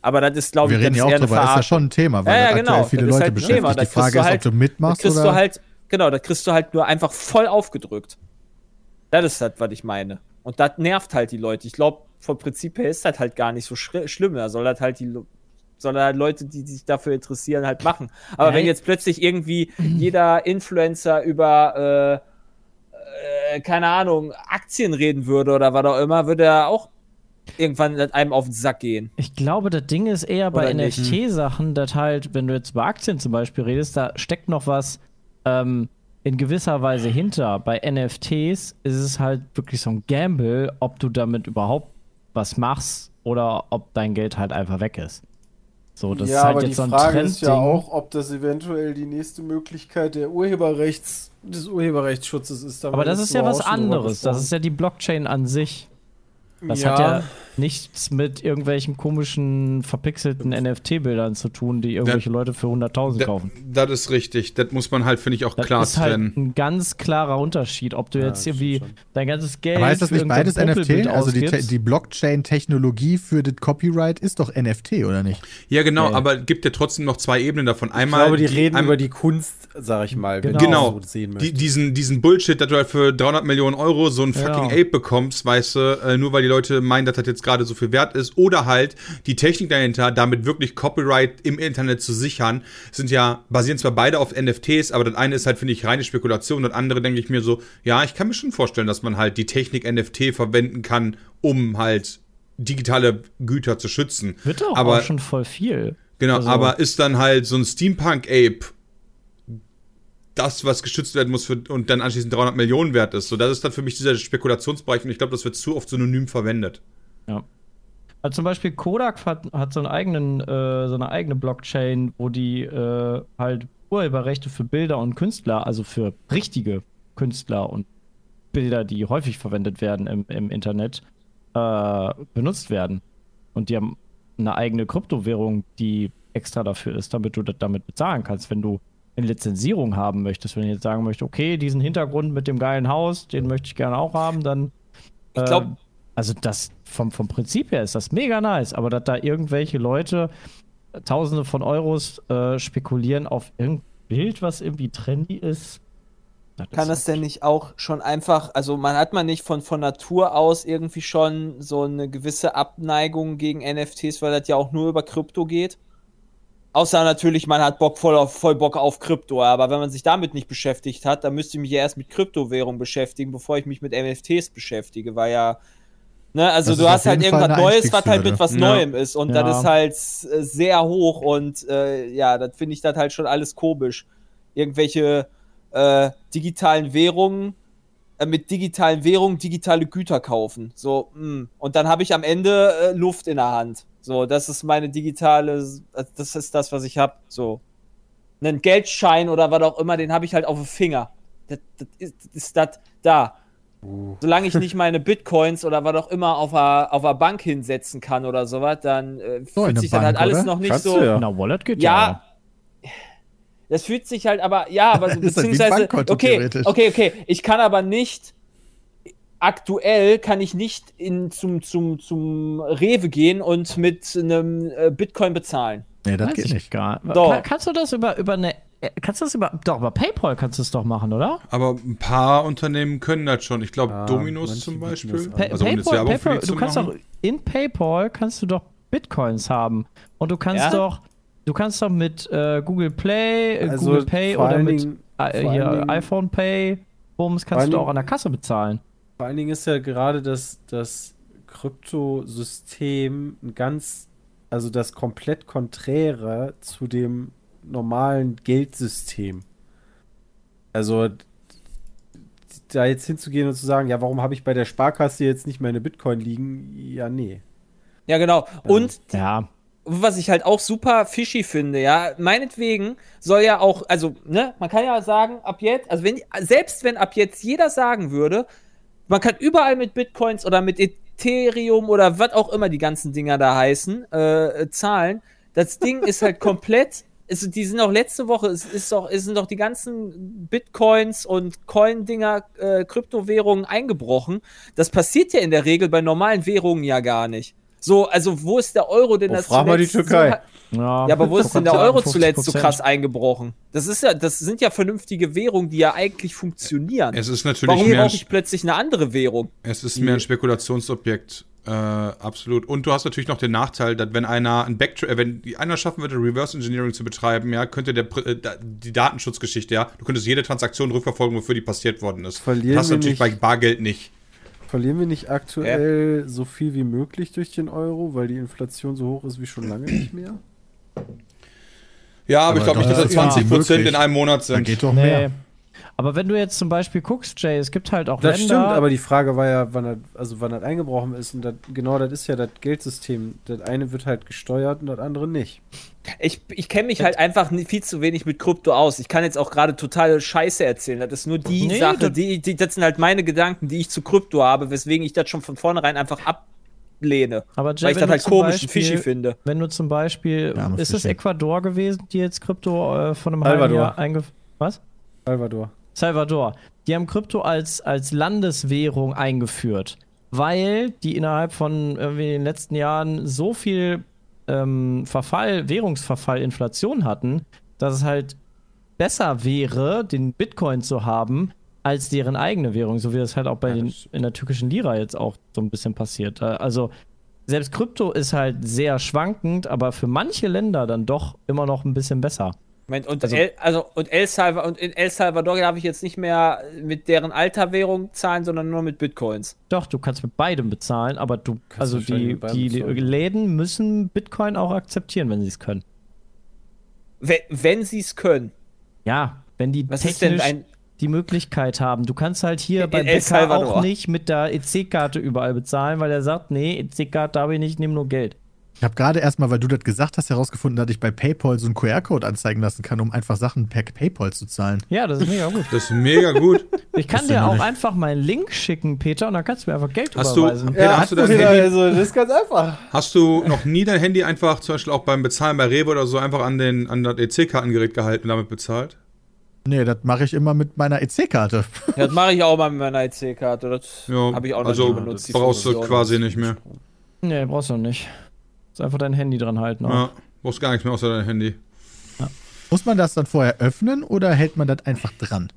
Aber das ist, glaube Wir ich, reden das ja auch drüber, ist ja schon ein Thema, weil Ja, ja, das genau. viele Das Leute halt beschäftigt. Thema. Die kriegst Frage ist, halt- ob du Da mitmachst kriegst oder du halt, genau, da kriegst du halt nur einfach voll aufgedrückt. Das ist das, was ich meine. Und das nervt halt die Leute. Ich glaube, vom Prinzip her ist das halt gar nicht so schlimm. Da soll das halt die Soll halt Leute, die sich dafür interessieren, halt machen. Aber Ja, wenn jetzt plötzlich irgendwie jeder Influencer über äh, äh, keine Ahnung, Aktien reden würde oder was auch immer, würde er auch irgendwann einem auf den Sack gehen. Ich glaube, das Ding ist eher bei? NFT-Sachen, dass halt, wenn du jetzt über Aktien zum Beispiel redest, da steckt noch was ähm, in gewisser Weise hinter. Bei NFTs ist es halt wirklich so ein Gamble, ob du damit überhaupt was machst oder ob dein Geld halt einfach weg ist. So, das ja, ist halt aber jetzt die so ein Frage Trendding. ist ja auch, ob das eventuell die nächste Möglichkeit der Urheberrechts, des Urheberrechtsschutzes ist. aber das ist ja was anderes. Das ist ja die Blockchain an sich. Das hat ja nichts mit irgendwelchen komischen, verpixelten NFT-Bildern zu tun, die irgendwelche Leute für 100.000 Da- kaufen. Das ist richtig. Das muss man halt, finde ich, auch Das klar ist halt trennen. ein ganz klarer Unterschied, ob du Ja, jetzt irgendwie dein ganzes Geld. Aber heißt das für nicht beides NFT? Also die, die Blockchain-Technologie für das Copyright ist doch NFT, oder nicht? Ja, genau, Nee. aber es gibt ja trotzdem noch zwei Ebenen davon. Ich Einmal glaube, die reden einmal- über die Kunst, sag ich mal, wenn Genau. du das so sehen die, möchtest. diesen, diesen Bullshit, dass du halt für 300 Millionen Euro so einen Ja. fucking Ape bekommst, weißt du, äh, nur weil die Leute meinen, dass das jetzt gerade so viel wert ist. Oder halt die Technik dahinter, damit wirklich Copyright im Internet zu sichern, sind ja, basieren zwar beide auf NFTs, aber das eine ist halt, finde ich, reine Spekulation. Das andere denke ich mir so, ja, ich kann mir schon vorstellen, dass man halt die Technik NFT verwenden kann, um halt digitale Güter zu schützen. Wird doch aber auch schon voll viel. Genau, Also- aber ist dann halt so ein Steampunk-Ape das, was geschützt werden muss für, und dann anschließend 300 Millionen wert ist. So, das ist dann für mich dieser Spekulationsbereich und ich glaube, das wird zu oft synonym verwendet. Ja. Also zum Beispiel Kodak hat, hat so, einen eigenen, äh, so eine eigene Blockchain, wo die äh, halt Urheberrechte für Bilder und Künstler, also für richtige Künstler und Bilder, die häufig verwendet werden im, im Internet, äh, benutzt werden. Und die haben eine eigene Kryptowährung, die extra dafür ist, damit du das damit bezahlen kannst, wenn du eine Lizenzierung haben möchtest. Wenn du jetzt sagen möchtest, okay, diesen Hintergrund mit dem geilen Haus, den möchte ich gerne auch haben, dann Ich glaube, ähm, also das vom, vom Prinzip her ist das mega nice, aber dass da irgendwelche Leute äh, Tausende von Euros äh, spekulieren auf irgendein Bild, was irgendwie trendy ist. das Kann ist das denn nicht auch schon einfach, also man hat man nicht von, von Natur aus irgendwie schon so eine gewisse Abneigung gegen NFTs, weil das ja auch nur über Krypto geht? Außer natürlich, man hat Bock voll, auf, voll Bock auf Krypto, aber wenn man sich damit nicht beschäftigt hat, dann müsste ich mich ja erst mit Kryptowährung beschäftigen, bevor ich mich mit NFTs beschäftige, weil ja, ne, also Das du hast halt irgendwas Neues, was halt mit was Ja. Neuem ist und Ja. das ist halt äh, sehr hoch und äh, ja, das finde ich das halt schon alles komisch. Irgendwelche äh, digitalen Währungen, äh, mit digitalen Währungen digitale Güter kaufen. So, mh. und dann habe ich am Ende äh, Luft in der Hand. So, das ist meine digitale, äh, das ist das, was ich habe. So. Einen Geldschein oder was auch immer, den habe ich halt auf dem Finger. Das, das ist, das ist das da. Solange ich nicht meine Bitcoins oder was auch immer auf der, auf der Bank hinsetzen kann oder sowas, dann äh, So, fühlt sich das halt Bank, alles oder? noch nicht Kannst so. du ja. Na, Wallet geht ja. Ja, das fühlt sich halt aber, ja, aber so, halt beziehungsweise, Bankkonto okay, okay, okay, ich kann aber nicht, aktuell kann ich nicht in, zum, zum, zum Rewe gehen und mit einem äh, Bitcoin bezahlen. Nee, das Weiß geht ich nicht. gar Doch. Kann, kannst du das über, über eine. äh, Kannst du das über. Doch, über PayPal kannst du es doch machen, oder? Aber ein paar Unternehmen können das schon. Ich glaube, Ja, Dominos zum Beispiel. Pa also um die du kannst machen. doch in PayPal kannst du doch Bitcoins haben. Und du kannst Ja? doch. Du kannst doch mit äh, Google Play, äh, Also Google Pay oder mit Dingen- äh, hier, iPhone Pay, Bums, kannst du auch an der Kasse bezahlen. Vor allen Dingen ist ja gerade das, das Kryptosystem ein ganz, also das komplett konträre zu dem normalen Geldsystem. Also da jetzt hinzugehen und zu sagen, ja, warum habe ich bei der Sparkasse jetzt nicht meine Bitcoin liegen? Ja, nee. Ja, genau. Und Ja. Was ich halt auch super fishy finde, ja, meinetwegen soll ja auch, also, ne, man kann ja sagen, ab jetzt, also wenn, selbst wenn ab jetzt jeder sagen würde, man kann überall mit Bitcoins oder mit Ethereum oder was auch immer die ganzen Dinger da heißen, äh, zahlen, das Ding ist halt komplett, ist, die sind auch letzte Woche, es ist doch, es sind doch die ganzen Bitcoins und Coin-Dinger, äh, Kryptowährungen eingebrochen. Das passiert ja in der Regel bei normalen Währungen ja gar nicht. So, also wo ist der Euro denn Oh, das frag mal die Türkei. So, Ja, ja, aber wo ist denn der Euro 50%. zuletzt so krass eingebrochen? Das ist ja, das sind ja vernünftige Währungen, die ja eigentlich funktionieren. Es ist natürlich Warum mehr, brauche ich plötzlich eine andere Währung? es ist mehr ein Spekulationsobjekt. Äh, absolut. Und du hast natürlich noch den Nachteil, dass wenn einer ein Backtra äh, wenn die- einer schaffen würde, Reverse Engineering zu betreiben, ja, könnte der Pr- äh, die Datenschutzgeschichte, ja, du könntest jede Transaktion rückverfolgen, wofür die passiert worden ist. Verlieren das wir natürlich nicht- bei Bargeld nicht. Verlieren wir nicht aktuell so viel wie möglich durch den Euro, weil die Inflation so hoch ist wie schon lange nicht mehr? Ja, aber, Aber ich glaube nicht, dass das das ist ja 20 Prozent in einem Monat Da sind. geht doch Nee. mehr. Aber wenn du jetzt zum Beispiel guckst, Jay, es gibt halt auch Das Länder. stimmt, aber die Frage war ja, wann das, also wann das eingebrochen ist. Und das, genau das ist ja das Geldsystem. Das eine wird halt gesteuert und das andere nicht. Ich, ich kenne mich halt einfach viel zu wenig mit Krypto aus. Ich kann jetzt auch gerade totale Scheiße erzählen. Das ist nur die Nee, Sache, das- die, die, das sind halt meine Gedanken, die ich zu Krypto habe, weswegen ich das schon von vornherein einfach ablehne. aber Jay, weil ich das halt komisch Beispiel- und fishy finde. Wenn du zum Beispiel, Ja, ist es. Ecuador gewesen, die jetzt Krypto äh, von einem Salvador. halben Jahr eingeführt Was? Salvador. Salvador. Die haben Krypto als, als Landeswährung eingeführt, weil die innerhalb von irgendwie den letzten Jahren so viel ähm, Verfall, Währungsverfall, Inflation hatten, dass es halt besser wäre, den Bitcoin zu haben, als deren eigene Währung, so wie das halt auch bei den, in der türkischen Lira jetzt auch so ein bisschen passiert. Äh, Also selbst Krypto ist halt sehr schwankend, aber für manche Länder dann doch immer noch ein bisschen besser. Moment, und, Also- El, also, und, El Salvador, und in El Salvador darf ich jetzt nicht mehr mit deren alter Währung zahlen, sondern nur mit Bitcoins. Doch, du kannst mit beidem bezahlen, aber du, Kannst also die, die bezahlen. Läden müssen Bitcoin auch akzeptieren, wenn sie es können. Wenn, wenn sie es können. Ja, wenn die Was ist denn technisch ein. die Möglichkeit haben. Du kannst halt hier In bei El Bäcker Salvador. auch nicht mit der EC-Karte überall bezahlen, weil er sagt, nee, EC-Karte habe ich nicht, ich nehme nur Geld. Ich habe gerade erstmal, weil du das gesagt hast, herausgefunden, dass ich bei PayPal so einen QR-Code anzeigen lassen kann, um einfach Sachen per PayPal zu zahlen. Ja, das ist mega gut. Das ist mega gut. Ich kann dir auch nicht. einfach meinen Link schicken, Peter, und dann kannst du mir einfach Geld Hast du, überweisen. Peter, hast, du dein wieder, Handy, also, das ist ganz einfach. hast du noch nie dein Handy einfach zum Beispiel auch beim Bezahlen bei Rewe oder so einfach an, den, an das EC-Kartengerät gehalten und damit bezahlt? Nee, das mache ich immer mit meiner EC-Karte. Ja, das mache ich auch mal mit meiner EC-Karte. Das Ja, habe ich auch noch also nie benutzt. die brauchst du quasi nicht mehr. Nee, brauchst du nicht. Ist einfach dein Handy dran halten. auch. Ja, brauchst gar nichts mehr außer dein Handy. Muss man das dann vorher öffnen oder hält man das einfach dran?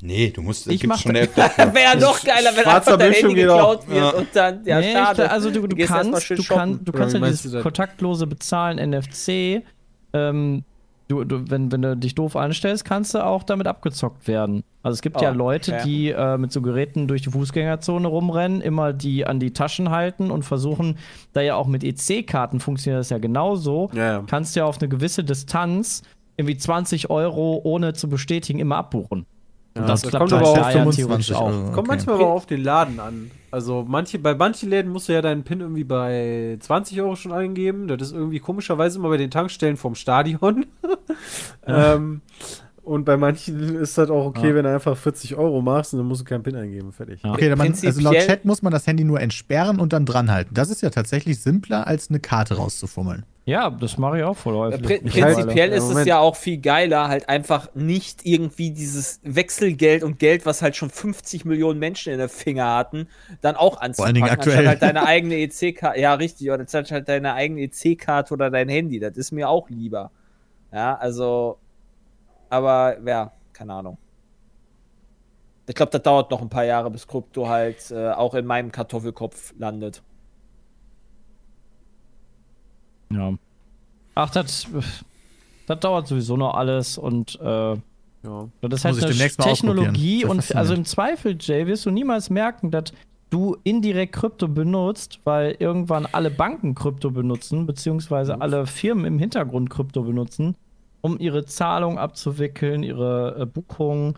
Nee, du musst, Ich mach- eine App dafür. Wäre ja noch geiler, wenn einfach dein Bildschirm Handy auch. geklaut wird Ja. und dann, ja, nee, schade. Ich, also du, du, kannst, du, kann, du kannst ja dieses kontaktlose Bezahlen NFC, ähm, du, du, wenn, wenn du dich doof anstellst, kannst du auch damit abgezockt werden. Also es gibt Oh, ja Leute, okay. die äh, mit so Geräten durch die Fußgängerzone rumrennen, immer die an die Taschen halten und versuchen, da ja auch mit EC-Karten funktioniert das ja genauso, ja. kannst du ja auf eine gewisse Distanz irgendwie 20 Euro ohne zu bestätigen immer abbuchen. Und das das klappt kommt aber auch da ja 25 theoretisch auch. Euro. Kommt Okay. manchmal aber auf den Laden an. Also manche, bei manchen Läden musst du ja deinen PIN irgendwie bei 20 Euro schon eingeben. Das ist irgendwie komischerweise immer bei den Tankstellen vom Stadion. ähm, Und bei manchen ist das auch okay, Ja. wenn du einfach 40 Euro machst und dann musst du keinen PIN eingeben. Fertig. Ja. Okay, man, also laut Chat muss man das Handy nur entsperren und dann dranhalten. Das ist ja tatsächlich simpler, als eine Karte rauszufummeln. Ja, das mache ich auch voll häufig. Prin prinzipiell ist es ja auch viel geiler, halt einfach nicht irgendwie dieses Wechselgeld und Geld, was halt schon 50 Millionen Menschen in der Finger hatten, dann auch allen anzupacken. Dingen anstatt aktuell. halt deine eigene EC-Karte, ja richtig, oder anstatt halt deine eigene EC-Karte oder dein Handy. Das ist mir auch lieber. Ja, also, aber ja, keine Ahnung. Ich glaube, das dauert noch ein paar Jahre, bis Krypto halt äh, auch in meinem Kartoffelkopf landet. Ja. Ach, das, das dauert sowieso noch alles und äh, Ja. das ist Muss halt eine Technologie und also im Zweifel, Jay, wirst du niemals merken, dass du indirekt Krypto benutzt, weil irgendwann alle Banken Krypto benutzen, beziehungsweise alle Firmen im Hintergrund Krypto benutzen, um ihre Zahlung abzuwickeln, ihre äh, Buchungen.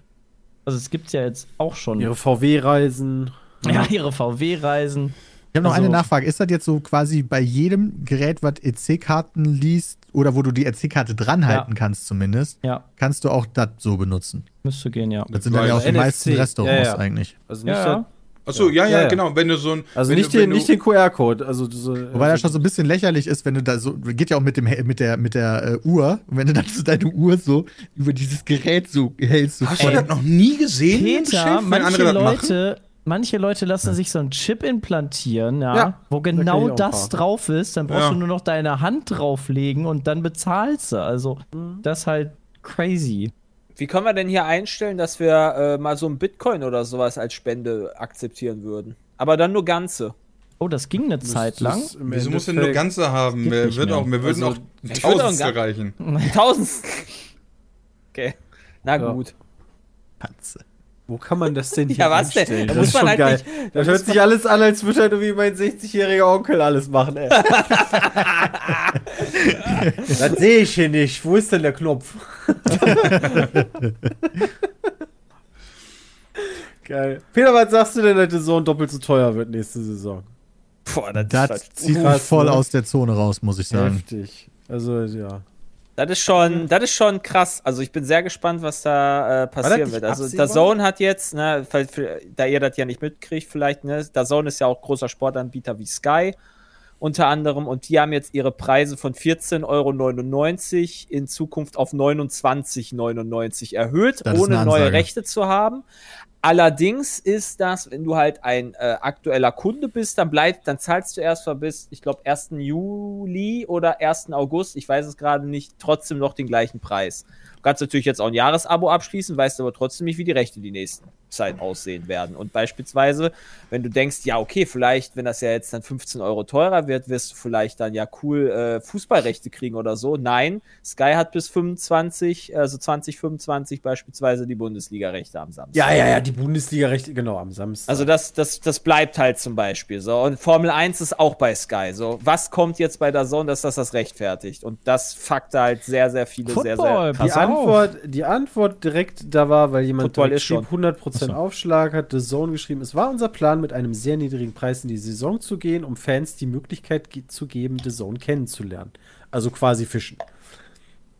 Also es gibt ja jetzt auch schon Ihre VW-Reisen. ja, ihre VW-Reisen. Ich habe noch Also- eine Nachfrage. Ist das jetzt so quasi bei jedem Gerät, was EC-Karten liest oder wo du die EC-Karte dranhalten Ja. kannst zumindest, Ja, kannst du auch das so benutzen? müsste gehen, ja. Das sind dann ja auch die NFC. meisten Restaurants Ja, ja. eigentlich. Also nicht, ja. Achso, ja, ja, Ja, ja. genau. Wenn du so ein. also wenn nicht, du, den, nicht du, den QR-Code. Also so, Wobei das schon so ein bisschen lächerlich ist, wenn du da so, geht ja auch mit dem mit der mit der äh, Uhr, und wenn du dann so deine Uhr so über dieses Gerät so hältst. So Hast du voll- das noch nie gesehen? Peter, Schiff, manche andere das machen? Leute, manche Leute lassen sich so einen Chip implantieren, ja, Ja, wo genau das paar. drauf ist. Dann brauchst Ja. du nur noch deine Hand drauflegen und dann bezahlst du. Also, Mhm. das ist halt crazy. Wie können wir denn hier einstellen, dass wir äh, mal so ein Bitcoin oder sowas als Spende akzeptieren würden? Aber dann nur ganze. Oh, das ging eine Zeit lang. Das ist im Wieso musst du nur ganze haben? Mir, nicht wird auch, mir würden Also, auch Tausendstel reichen. Tausend. Okay. Na Ja. gut. Katze. Wo kann man das denn hier Ja, was denn? Da Das muss ist man schon halt geil. nicht- da Das muss hört sich alles an, als würde halt irgendwie mein 60-jähriger Onkel alles machen, ey. das sehe ich hier nicht. Wo ist denn der Knopf? geil. Peter, was sagst du denn, dass der Sohn doppelt so teuer wird nächste Saison? Boah, das, Das ist halt, zieht mich voll ne? aus der Zone raus, muss ich sagen. Heftig. Also, ja. das ist schon, das ist schon krass. Also ich bin sehr gespannt, was da äh, passieren wird. Also der Zone hat jetzt, ne, weil- für- da ihr das ja nicht mitkriegt, vielleicht, ne, der Zone ist ja auch großer Sportanbieter wie Sky unter anderem und die haben jetzt ihre Preise von 14,99 Euro in Zukunft auf 29,99 erhöht, Das ohne neue. Rechte zu haben. Allerdings ist das, wenn du halt ein äh, aktueller Kunde bist, dann bleibt, dann zahlst du erst mal bis, ich glaube, 1. Juli oder 1. August, ich weiß es gerade nicht, trotzdem noch den gleichen Preis. Du kannst natürlich jetzt auch ein Jahresabo abschließen, weißt aber trotzdem nicht, wie die Rechte die nächsten Zeit aussehen werden. Und beispielsweise, wenn du denkst, ja, okay, vielleicht, wenn das ja jetzt dann 15 Euro teurer wird, wirst du vielleicht dann ja cool äh, Fußballrechte kriegen oder so. Nein, Sky hat bis 25, also 2025 beispielsweise die Bundesliga-Rechte am Samstag. Ja, ja, ja, die Bundesliga-Rechte, genau, am Samstag. Also das, das, das bleibt halt zum Beispiel so. Und Formel 1 ist auch bei Sky so. Was kommt jetzt bei der Zone, dass das das rechtfertigt? Und das fuckt halt sehr, sehr viele sehr, Football, sehr pass auf. Antwort, die Antwort direkt da war, weil jemand Football direkt schrieb, schon. 100% Aufschlag, hat The Zone geschrieben, es war unser Plan, mit einem sehr niedrigen Preis in die Saison zu gehen, um Fans die Möglichkeit ge- zu geben, The Zone kennenzulernen. Also quasi fischen.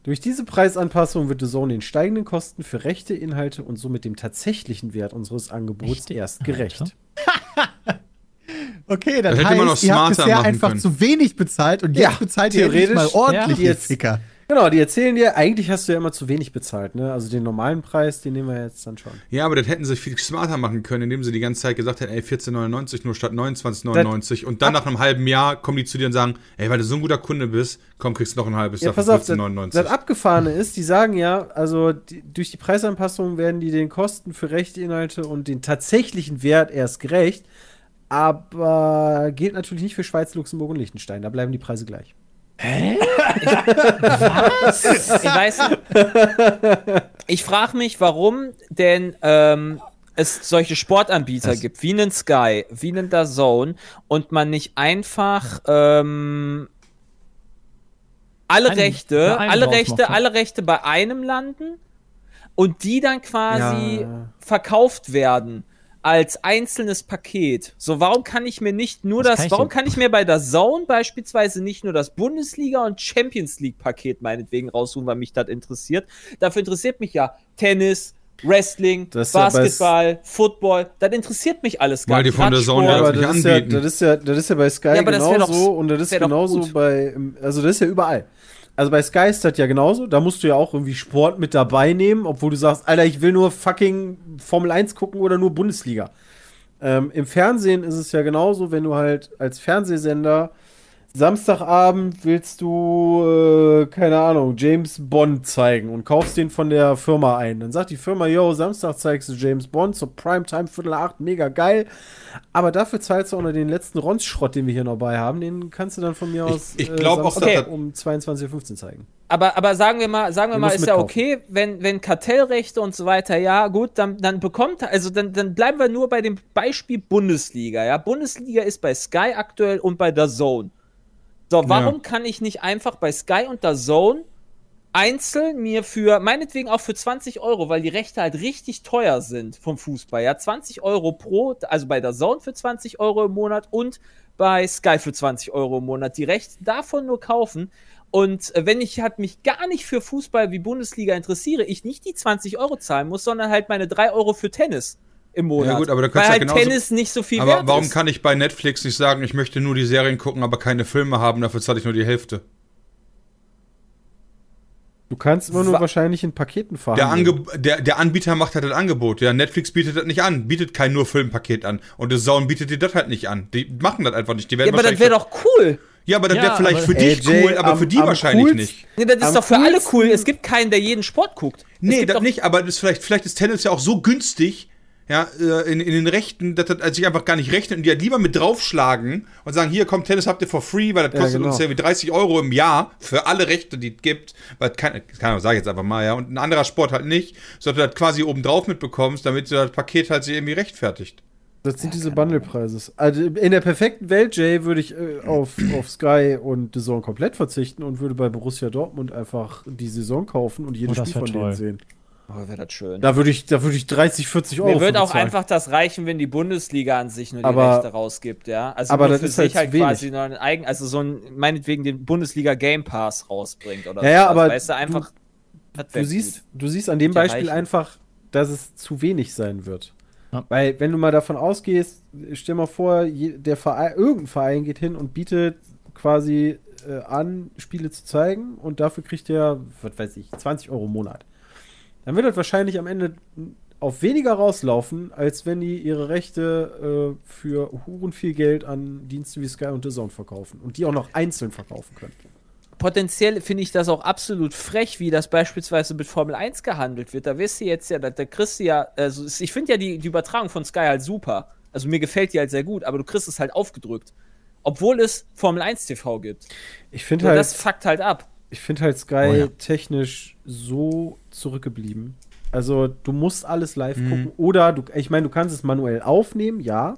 Durch diese Preisanpassung wird The Zone den steigenden Kosten für rechte Inhalte und somit dem tatsächlichen Wert unseres Angebots Rechte erst gerecht. Okay, das, Das hätte man noch heißt, ihr habt bisher einfach können. zu wenig bezahlt und Ja, jetzt bezahlt ihr endlich mal ordentlich, ja. ihr Jetzt- Ficker. Genau, die erzählen dir, eigentlich hast du ja immer zu wenig bezahlt, ne? Also den normalen Preis, den nehmen wir jetzt dann schon. Ja, aber das hätten sie viel smarter machen können, indem sie die ganze Zeit gesagt hätten, ey, 14,99 nur statt 29,99. Und dann nach einem halben Jahr kommen die zu dir und sagen, ey, weil du so ein guter Kunde bist, komm, kriegst du noch ein halbes Ja, Jahr für pass auf, das, 14,99. das Abgefahrene ist, die sagen ja, also die, durch die Preisanpassung werden die den Kosten für rechte Inhalte und den tatsächlichen Wert erst gerecht, aber gilt natürlich nicht für Schweiz, Luxemburg und Liechtenstein, da bleiben die Preise gleich. Ich weiß. Ich frage mich, warum denn ähm, es solche Sportanbieter Das- gibt, wie einen Sky, wie einen DAZN und man nicht einfach ähm, alle Ein- Rechte, alle Rechte, macht, alle Rechte bei einem landen und die dann quasi Ja. verkauft werden als einzelnes Paket. So, warum kann ich mir nicht nur das, kann ich warum kann ich mir bei der Zone beispielsweise nicht nur das Bundesliga und Champions League Paket meinetwegen raussuchen, weil mich das interessiert? Dafür interessiert mich ja Tennis, Wrestling, Das ist ja Basketball, Football. Das interessiert mich alles gar Weil die nicht. von der Zone Ja, nicht das ist ja, anbieten. das, ist ja, das ist ja bei Sky Ja, das genauso doch- und das ist genauso bei, also das ist ja überall. Also bei Sky ist das ja genauso, da musst du ja auch irgendwie Sport mit dabei nehmen, obwohl du sagst, Alter, ich will nur fucking Formel 1 gucken oder nur Bundesliga. Ähm, Im Fernsehen ist es ja genauso, wenn du halt als Fernsehsender Samstagabend willst du, äh, keine Ahnung, James Bond zeigen und kaufst den von der Firma ein. Dann sagt die Firma, yo, Samstag zeigst du James Bond zur Primetime, Viertel acht, mega geil. Aber dafür zahlst du auch noch den letzten Ronz-Schrott, den wir hier noch bei haben. Den kannst du dann von mir Ich- aus ich glaub auch, Samstag das- um 22.15 Uhr zeigen. Aber, aber sagen wir mal, sagen wir mal, ist ja mitkaufen. okay, wenn, wenn Kartellrechte und so weiter, ja, gut, dann, dann bekommt, also dann, dann bleiben wir nur bei dem Beispiel Bundesliga, ja. Bundesliga ist bei Sky aktuell und bei der Zone. So, warum Ja. kann ich nicht einfach bei Sky und der Zone einzeln mir für, meinetwegen auch für 20 Euro, weil die Rechte halt richtig teuer sind vom Fußball, ja, 20 Euro pro, also bei der Zone für 20 Euro im Monat und bei Sky für 20 Euro im Monat, die Rechte davon nur kaufen. Und äh, wenn ich halt mich gar nicht für Fußball wie Bundesliga interessiere, ich nicht die 20 Euro zahlen muss, sondern halt meine 3 Euro für Tennis im Monat. Ja, gut, aber da weil kannst du ja halt genauso- Tennis nicht so viel Aber wert warum ist. kann ich bei Netflix nicht sagen, ich möchte nur die Serien gucken, aber keine Filme haben, dafür zahle ich nur die Hälfte? Du kannst immer nur Wa- wahrscheinlich in Paketen Der, verhandeln. Ange der, der Anbieter macht halt das Angebot. Ja, Netflix bietet das nicht an, bietet kein nur Filmpaket an. Und The Zone bietet dir das halt nicht an. Die machen das einfach nicht. Die werden ja, aber das wäre doch cool. Ja, aber das Ja, wäre vielleicht für dich cool, aber am- für die wahrscheinlich coolsten- nicht. Nee, das ist Am doch für alle cool. Es gibt keinen, der jeden Sport guckt. Es Nee, das nicht, aber das ist vielleicht, vielleicht ist Tennis ja auch so günstig, ja, äh, in, in den Rechten, dass das sich einfach gar nicht rechnet und die halt lieber mit draufschlagen und sagen, hier kommt Tennis habt ihr for free, weil das Ja, kostet genau. uns ja wie 30 Euro im Jahr für alle Rechte, die es gibt, weil keine, keine Ahnung, sag ich jetzt einfach mal, ja, und ein anderer Sport halt nicht, sondern du das quasi oben drauf mitbekommst, damit du das Paket halt sich irgendwie rechtfertigt. Das sind diese Bundlepreise. Also in der perfekten Welt, Jay, würde ich äh, auf, auf Sky und The Zone komplett verzichten und würde bei Borussia Dortmund einfach die Saison kaufen und jedes Oh, das Spiel von denen toll. sehen. Oh, wäre das schön. Da würde ich, da würde ich 30, 40 Euro Mir wird für auch bezahlen. einfach das reichen, wenn die Bundesliga an sich nur die Aber- Rechte rausgibt, ja. Also aber nur das für ist sich halt halt, zu wenig. quasi noch einen eigen, also so ein, meinetwegen den Bundesliga Game Pass rausbringt oder Ja, ja, sowas, aber weißt du, einfach. wär Du siehst, gut. du siehst an dem Beispiel erreichen. einfach, dass es zu wenig sein wird. Ja. Weil, wenn du mal davon ausgehst, stell mal vor, der Verein, irgendein Verein geht hin und bietet quasi äh, an, Spiele zu zeigen und dafür kriegt er, was weiß ich, 20 Euro im Monat. Dann wird das wahrscheinlich am Ende auf weniger rauslaufen, als wenn die ihre Rechte äh, für huren viel Geld an Dienste wie Sky und The Zone verkaufen und die auch noch einzeln verkaufen können. Potenziell finde ich das auch absolut frech, wie das beispielsweise mit Formel 1 gehandelt wird. Da wirst du jetzt ja, da, da kriegst du ja, also ich finde ja die, die Übertragung von Sky halt super. Also mir gefällt die halt sehr gut, aber du kriegst es halt aufgedrückt. Obwohl es Formel 1 TV gibt. Ich finde halt, das fuckt halt ab. Ich finde halt Sky Oh ja. technisch so zurückgeblieben. Also du musst alles live gucken oder du, ich meine, du kannst es manuell aufnehmen, ja.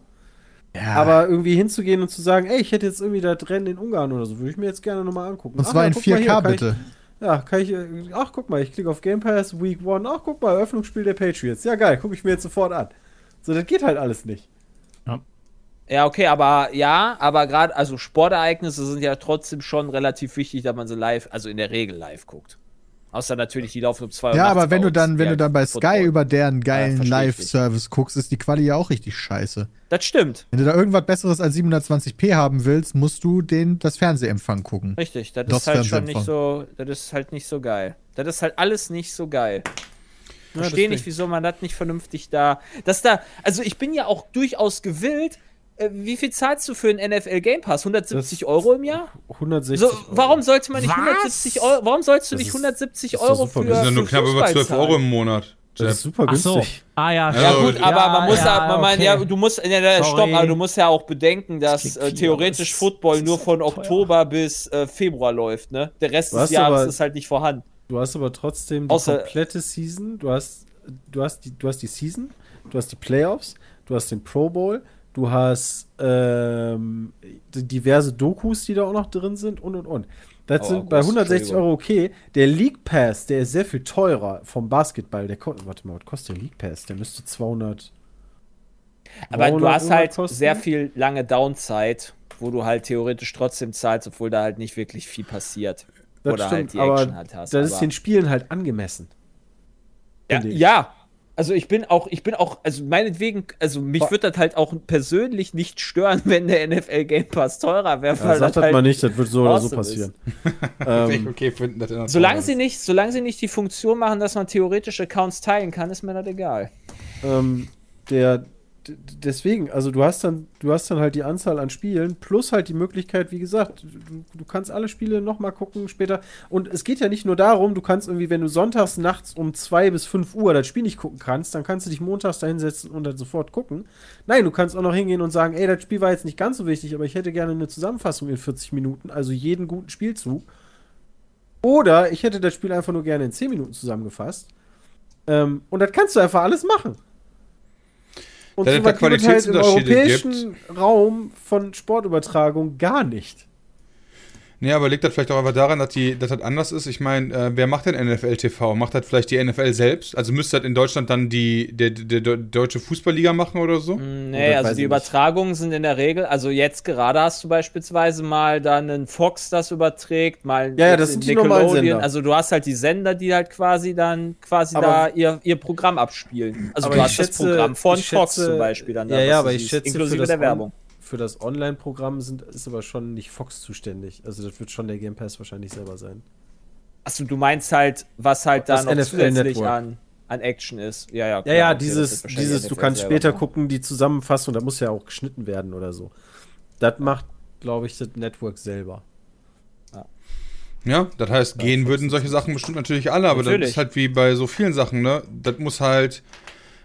Ja. Aber irgendwie hinzugehen und zu sagen, ey, ich hätte jetzt irgendwie das Rennen in Ungarn oder so, würde ich mir jetzt gerne nochmal angucken. und Ach zwar ja, in guck mal 4K hier, bitte. Ich, ja, kann ich, äh, ach guck mal, ich klicke auf Game Pass, Week One, ach guck mal, Eröffnungsspiel der Patriots. Ja geil, gucke ich mir jetzt sofort an. So, das geht halt alles nicht. Ja, okay, aber ja, aber gerade, also Sportereignisse sind ja trotzdem schon relativ wichtig, dass man sie live, also in der Regel live guckt. Außer natürlich, die laufen um zwei Uhr Ja, aber wenn du dann, wenn ja, du dann bei Football. Sky über deren geilen ich Live-Service guckst, ist die Quali ja auch richtig scheiße. Das stimmt. Wenn du da irgendwas Besseres als 720p haben willst, musst du den, das Fernsehempfang gucken. Richtig, das, Das ist halt schon nicht so, das ist halt nicht so geil. Das ist halt alles nicht so geil. Ja, Verstehe deswegen. nicht, wieso man das nicht vernünftig da. Dass da, also ich bin ja auch durchaus gewillt. Äh, wie viel zahlst du für einen NFL Game Pass? 170 Das- Euro im Jahr? 160 So, Euro. warum sollte man nicht Was? 170 Euro, warum sollst du Das nicht ist- 170 das ist Euro für, Das sind ja nur knapp über Fußball 12 Euro im Monat. Das ist super Ach so. günstig. Ah ja, Ja, Ja, gut, aber ja, man muss ja, ja, man, okay. ja, du musst, ja, ja, stopp, aber du musst ja auch bedenken, dass klingt äh, theoretisch aber es- Football nur von teuer. Oktober bis äh, Februar läuft, ne? Der Rest des Jahres aber- ist halt nicht vorhanden. Du hast aber trotzdem die Außer- komplette Season. Du hast, du, hast die, du hast die Season, du hast die Playoffs, du hast den Pro Bowl, du hast ähm, diverse Dokus, die da auch noch drin sind und und und. Das Oh, sind bei August, 160 Entschuldigung. Euro okay. Der League Pass, der ist sehr viel teurer vom Basketball. Der ko- warte mal, was kostet der League Pass? Der müsste 200. Aber du 300 hast halt kosten. sehr viel lange Downside, wo du halt theoretisch trotzdem zahlst, obwohl da halt nicht wirklich viel passiert. Das Oder stimmt, halt die aber Action halt hast. Das ist den Spielen halt angemessen. ja, ja. Also ich bin auch, ich bin auch, also meinetwegen, also mich würde das halt auch persönlich nicht stören, wenn der NFL Game Pass teurer wäre, Ja, weil sag das halt mal nicht, das wird so oder so awesome passieren. Ähm, okay finden, dass Solange sie nicht, solange sie nicht die Funktion machen, dass man theoretisch Accounts teilen kann, ist mir das egal. ähm, der deswegen, also du hast dann, du hast dann halt die Anzahl an Spielen plus halt die Möglichkeit, wie gesagt, du, du kannst alle Spiele nochmal gucken später. Und es geht ja nicht nur darum, du kannst irgendwie, wenn du sonntags nachts um 2 bis 5 Uhr das Spiel nicht gucken kannst, dann kannst du dich montags da hinsetzen und dann sofort gucken. Nein, du kannst auch noch hingehen und sagen, ey, das Spiel war jetzt nicht ganz so wichtig, aber ich hätte gerne eine Zusammenfassung in 40 Minuten, also jeden guten Spielzug. Oder ich hätte das Spiel einfach nur gerne in 10 Minuten zusammengefasst. Ähm, und das kannst du einfach alles machen. Und es da gibt es halt im Qualitätsunterschiede europäischen Raum von Sportübertragung gar nicht. Nee, aber liegt das vielleicht auch einfach daran, dass, die, dass das anders ist? Ich meine, äh, wer macht denn NFL TV? Macht das vielleicht die NFL selbst? Also müsste das in Deutschland dann die, der, der, der deutsche Fußballliga machen oder so? Nee, das also die Übertragungen sind in der Regel, also jetzt gerade hast du beispielsweise mal dann einen Fox, das überträgt, mal Ja, ja, das in sind die Nickelodeon. Sender. Also du hast halt die Sender, die halt quasi dann quasi Aber- da ihr, ihr Programm abspielen. Also du hast das schätze- Programm von ich Fox schätze- zum Beispiel dann. da, Ja, was ja, aber ich siehst, schätze, für inklusive das der Werbung. Für das Online-Programm sind, ist aber schon nicht Fox zuständig. Also das wird schon der Game Pass wahrscheinlich selber sein. Achso, du meinst halt, was halt da Das noch NFL zusätzlich Network. an, an Action ist. Ja, ja, Ja, klar, ja, das dieses, dieses, du kannst später machen. gucken, die Zusammenfassung, da muss ja auch geschnitten werden oder so. Das macht, glaube ich, das Network selber. Ja, das heißt, gehen würden solche Sachen bestimmt natürlich alle, aber das Natürlich. ist halt wie bei so vielen Sachen, ne? Das muss halt,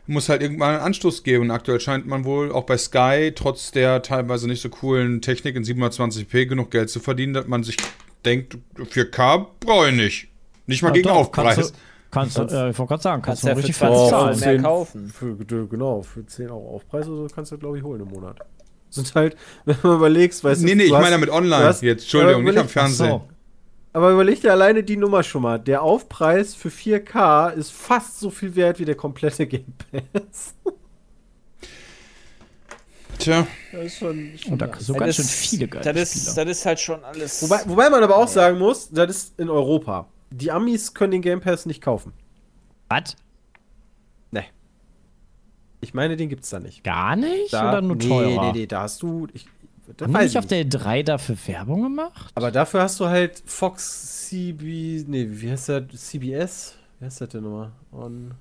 muss halt irgendwann einen Anstoß geben. Und aktuell scheint man wohl auch bei Sky, trotz der teilweise nicht so coolen Technik in 720p, genug Geld zu verdienen, dass man sich denkt, 4K brauche ich nicht. Nicht mal Ja, gegen doch, Aufpreis. Kannst du, kannst du, äh, ich wollte gerade sagen, kannst, Kannst ja du für richtig 20 fett Euro zahlen. mehr kaufen. Für, genau, für 10 Euro Aufpreis oder so kannst du, glaube ich, holen im Monat. Sind halt, wenn man überlegst, weißt du. Nee, nee, ich meine damit online jetzt. Entschuldigung, nicht am Fernsehen. So. Aber überleg dir alleine die Nummer schon mal. Der Aufpreis für 4K ist fast so viel wert wie der komplette Game Pass. Tja, Das ist schon, schon Und da nice. kriegst du Ja, ganz schön viele geile Das ist, Spiele. das ist halt schon alles. Wobei, wobei man aber auch sagen muss, das ist in Europa. Die Amis können den Game Pass nicht kaufen. Was? Nee. Ich meine, den gibt's da nicht. Gar nicht? Da, oder nur nee, teurer? nee, nee, da hast du. Ich, das Haben die weiß nicht ich auf der 3 dafür Werbung gemacht? Aber dafür hast du halt Fox CB. Nee, wie heißt der? CBS? Wie heißt das denn nochmal? On.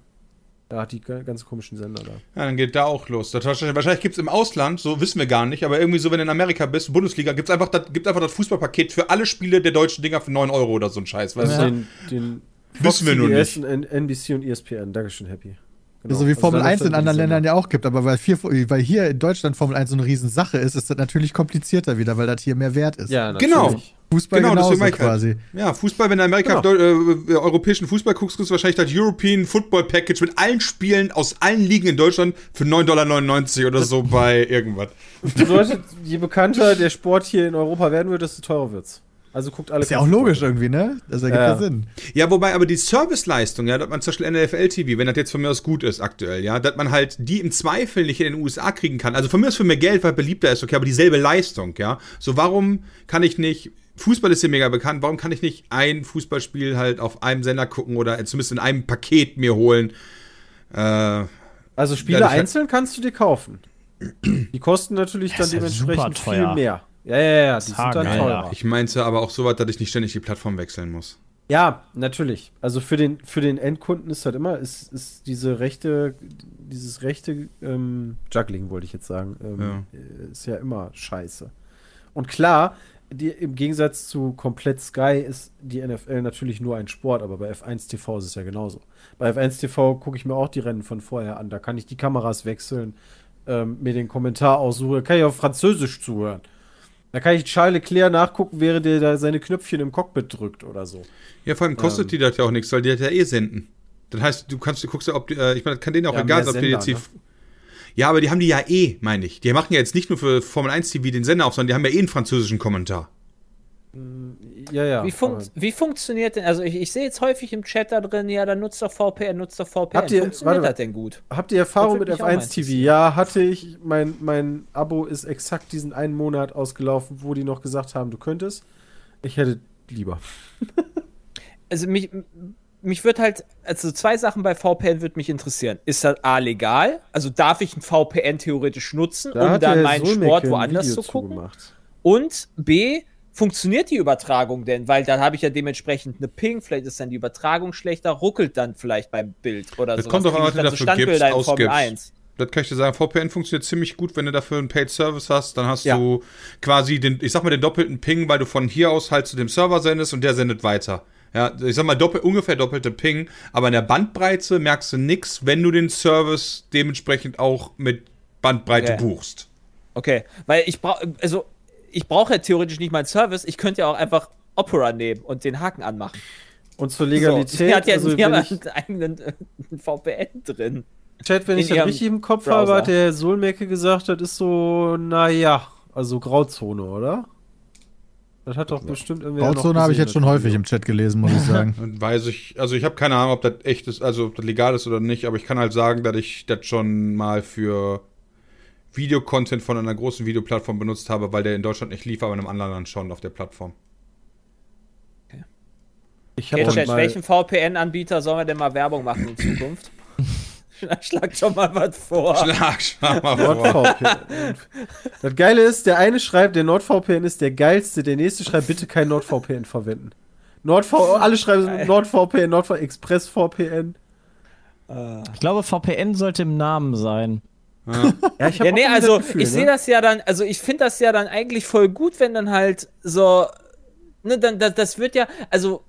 Ja, die ga- ganz komischen Sender da. ja, dann geht da auch los. Das wahrscheinlich wahrscheinlich gibt es im Ausland, so wissen wir gar nicht, aber irgendwie so, wenn du in Amerika bist, Bundesliga, gibt es einfach, das- gibt einfach das Fußballpaket für alle Spiele der deutschen Dinger für 9 Euro oder so ein Scheiß. Weißt Also du? den, den Wissen wir nur CBS nicht. NBC und E ESPN. Dankeschön, Happy. Genau. So wie Also Formel dann 1 ist in das anderen. Ländern ja auch gibt, aber weil, vier, weil hier in Deutschland Formel 1 so eine Riesensache ist, ist das natürlich komplizierter wieder, weil das hier mehr wert ist. Ja, Genau. natürlich. Fußball Genau, genauso halt. quasi. Ja, Fußball, wenn du in Amerika Genau. Deu- äh, europäischen Fußball guckst, kriegst du wahrscheinlich das European Football Package mit allen Spielen aus allen Ligen in Deutschland für 9,99 Dollar oder so bei irgendwas. Bedeutet, je bekannter der Sport hier in Europa werden wird, desto teurer wird's. Also guckt alle. Ist ja auch logisch irgendwie, ne? Das ergibt Ja. ja Sinn. Ja, wobei aber die Serviceleistung, ja, dass man zum Beispiel NFL TV, wenn das jetzt von mir aus gut ist aktuell, ja, dass man halt die im Zweifel nicht in den USA kriegen kann. Also von mir aus für mehr Geld, weil beliebter ist, okay, aber dieselbe Leistung, ja. So, warum kann ich nicht, Fußball ist hier mega bekannt, warum kann ich nicht ein Fußballspiel halt auf einem Sender gucken oder zumindest in einem Paket mir holen? Äh, Also Spiele einzeln kannst du dir kaufen. Die kosten natürlich Das dann ja dementsprechend viel mehr. Ja, ja, ja, die sind dann teurer. ich meinte aber auch so weit, dass ich nicht ständig die Plattform wechseln muss. Ja, natürlich. Also für den, für den Endkunden ist halt immer, ist, ist diese rechte, dieses rechte ähm, Juggling, wollte ich jetzt sagen, ähm, äh, ist ja immer scheiße. Und klar, die, im Gegensatz zu komplett Sky ist die NFL natürlich nur ein Sport, aber bei F1 TV ist es ja genauso. Bei F1 TV gucke ich mir auch die Rennen von vorher an. Da kann ich die Kameras wechseln, ähm, mir den Kommentar aussuchen, kann ich auf Französisch zuhören. Da kann ich Charles Leclerc nachgucken, während der da seine Knöpfchen im Cockpit drückt oder so. Ja, vor allem kostet Ähm. die das ja auch nichts, weil die das ja eh senden. Das heißt, du kannst, du guckst ja, ob die, äh, ich meine, das kann denen auch Ja, egal sein, ob die jetzt die. ne? Ja, aber die haben die ja eh, meine ich. Die machen ja jetzt nicht nur für Formel 1 TV den Sender auf, sondern die haben ja eh einen französischen Kommentar. Ja, ja. Wie, aber- wie funktioniert denn, also ich, ich sehe jetzt häufig im Chat da drin, ja, dann nutzt doch VPN, nutzt doch VPN. Habt ihr- funktioniert warte, das denn gut? Habt ihr Erfahrung mit würd mich auch mal F1 TV? Ja, hatte ich. Mein, mein Abo ist exakt diesen einen Monat ausgelaufen, wo die noch gesagt haben, du könntest. Ich hätte lieber. Also mich, mich wird halt, also zwei Sachen bei VPN würde mich interessieren. Ist das A legal? Also darf ich ein VPN theoretisch nutzen, Da um dann meinen Sport woanders Video zu gucken? zugemacht. Und B, funktioniert die Übertragung denn? Weil dann habe ich ja dementsprechend eine Ping, vielleicht ist dann die Übertragung schlechter, ruckelt dann vielleicht beim Bild oder Das so. kommt doch an, was du dafür gibst, ausgibst. Das kann ich dir sagen, VPN funktioniert ziemlich gut, wenn du dafür einen Paid Service hast, dann hast Ja. du quasi den, ich sag mal, den doppelten Ping, weil du von hier aus halt zu dem Server sendest und der sendet weiter. Ja, ich sag mal, doppel, ungefähr doppelte Ping, aber in der Bandbreite merkst du nix, wenn du den Service dementsprechend auch mit Bandbreite Okay. buchst. Okay, weil ich brauche, also ich brauche ja theoretisch nicht meinen Service, ich könnte ja auch einfach Opera nehmen und den Haken anmachen. Und zur So, Legalität, die hat ja also die haben ja ich, einen eigenen äh, VPN drin. Chat, wenn ich das richtig im Kopf Browser. habe, hat der Solmecke gesagt, das ist so, naja, also Grauzone, oder? Das hat doch bestimmt irgendwer noch Bauzone habe ich jetzt schon häufig im Chat gelesen, muss ich sagen. Weiß ich, also ich habe keine Ahnung, ob das echt ist, also ob das legal ist oder nicht, aber ich kann halt sagen, dass ich das schon mal für Videocontent von einer großen Videoplattform benutzt habe, weil der in Deutschland nicht lief, aber in einem anderen Land schon auf der Plattform. Ich Okay, habe Chat, mal, welchen VPN-Anbieter sollen wir denn mal Werbung machen in Zukunft? Schlag schon mal was vor. Schlag, schlag mal vor. NordVPN. das Geile ist, der eine schreibt, der NordVPN ist der geilste, der nächste schreibt, bitte kein NordVPN verwenden. NordV alle schreiben NordVPN, NordVPN, ExpressVPN. Ich glaube, VPN sollte im Namen sein. Ja, ich Ja, nee, also Gefühl, ich sehe ne? das ja dann, also ich finde das ja dann eigentlich voll gut, wenn dann halt so, ne, dann, das, das wird ja, also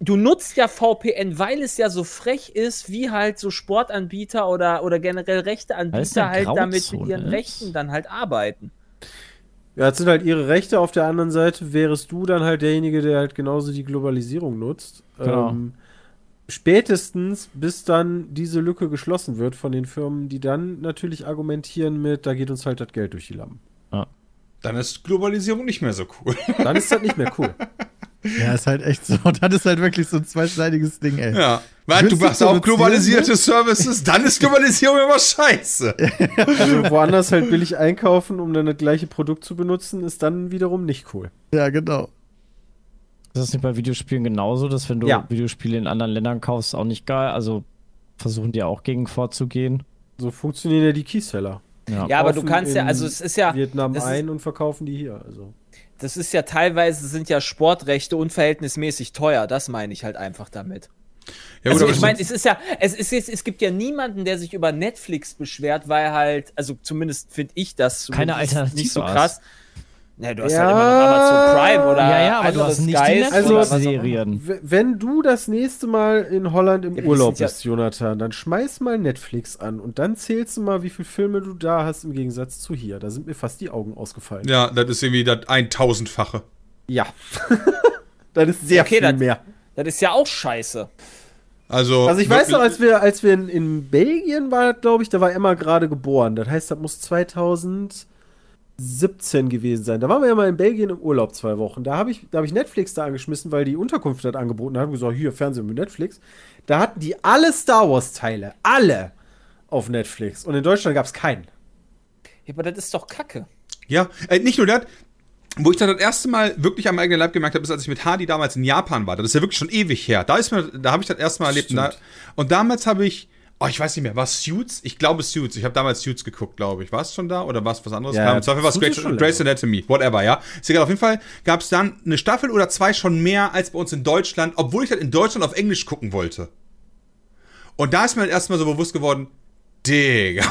du nutzt ja VPN, weil es ja so frech ist, wie halt so Sportanbieter oder, oder generell rechte Weil es eine Anbieter halt damit mit ihren ist. Rechten dann halt arbeiten. Ja, das sind halt ihre Rechte. Auf der anderen Seite wärest du dann halt derjenige, der halt genauso die Globalisierung nutzt. Genau. Ähm, spätestens, bis dann diese Lücke geschlossen wird von den Firmen, die dann natürlich argumentieren mit, da geht uns halt das Geld durch die Lappen. Dann ist Globalisierung nicht mehr so cool. Dann ist das nicht mehr cool. Ja, ist halt echt so. Das ist halt wirklich so ein zweischneidiges Ding, ey. Ja. Weil du machst auch globalisierte Services, dann ist Globalisierung immer scheiße. Also woanders halt billig einkaufen, um dann das gleiche Produkt zu benutzen, ist dann wiederum nicht cool. Ja, genau. Ist das nicht bei Videospielen genauso, dass wenn du Ja. Videospiele in anderen Ländern kaufst, auch nicht geil? Also versuchen die auch gegen vorzugehen. So funktionieren ja die Keyseller. Ja, aber du kannst ja, also es ist ja, Vietnam das ist- ein und verkaufen die hier. Also. das ist ja teilweise sind ja Sportrechte unverhältnismäßig teuer, das meine ich halt einfach damit. Ja, also aber ich meine, es ist ja, es ist jetzt, es gibt ja niemanden, der sich über Netflix beschwert, weil halt, also zumindest finde ich das Keine Alternative nicht so hast. Ja, du hast Ja. halt immer noch Amazon Prime oder ja, ja, aber du hast nicht Skys die Also-. W- Wenn du das nächste Mal in Holland im Ja, Urlaub sind ja- bist, Jonathan, dann schmeiß mal Netflix an und dann zählst du mal, wie viele Filme du da hast im Gegensatz zu hier. Da sind mir fast die Augen ausgefallen. ja, das ist irgendwie das 1000-fache. Ja. das ist sehr Okay, viel das- mehr. Das ist ja auch scheiße. Also, Also ich weiß noch, als wir, als wir in, in Belgien waren, glaube ich, da war Emma gerade geboren. Das heißt, das muss 2017 gewesen sein. Da waren wir ja mal in Belgien im Urlaub zwei Wochen. Da habe ich, da hab ich Netflix da angeschmissen, weil die Unterkunft hat angeboten hat. Haben gesagt, hier, Fernsehen mit Netflix. Da hatten die alle Star Wars-Teile. Alle auf Netflix. Und in Deutschland gab es keinen. Ja, aber das ist doch Kacke. Ja, äh, nicht nur das. Wo ich dann das erste Mal wirklich am eigenen Leib gemerkt habe, ist, als ich mit Hardy damals in Japan war. Das ist ja wirklich schon ewig her. Da ist mir, da habe ich das erste Mal erlebt. Und, da, und damals habe ich, oh, ich weiß nicht mehr, war Suits? Ich glaube Suits. Ich habe damals Suits geguckt, glaube ich. War es schon da oder war es was anderes? Ja, Kam, Im Zweifel war es Grey's. Anatomy, whatever, ja. Ist egal, auf jeden Fall gab es dann eine Staffel oder zwei schon mehr als bei uns in Deutschland, obwohl ich das in Deutschland auf Englisch gucken wollte. Und da ist mir das erste Mal so bewusst geworden, Digga.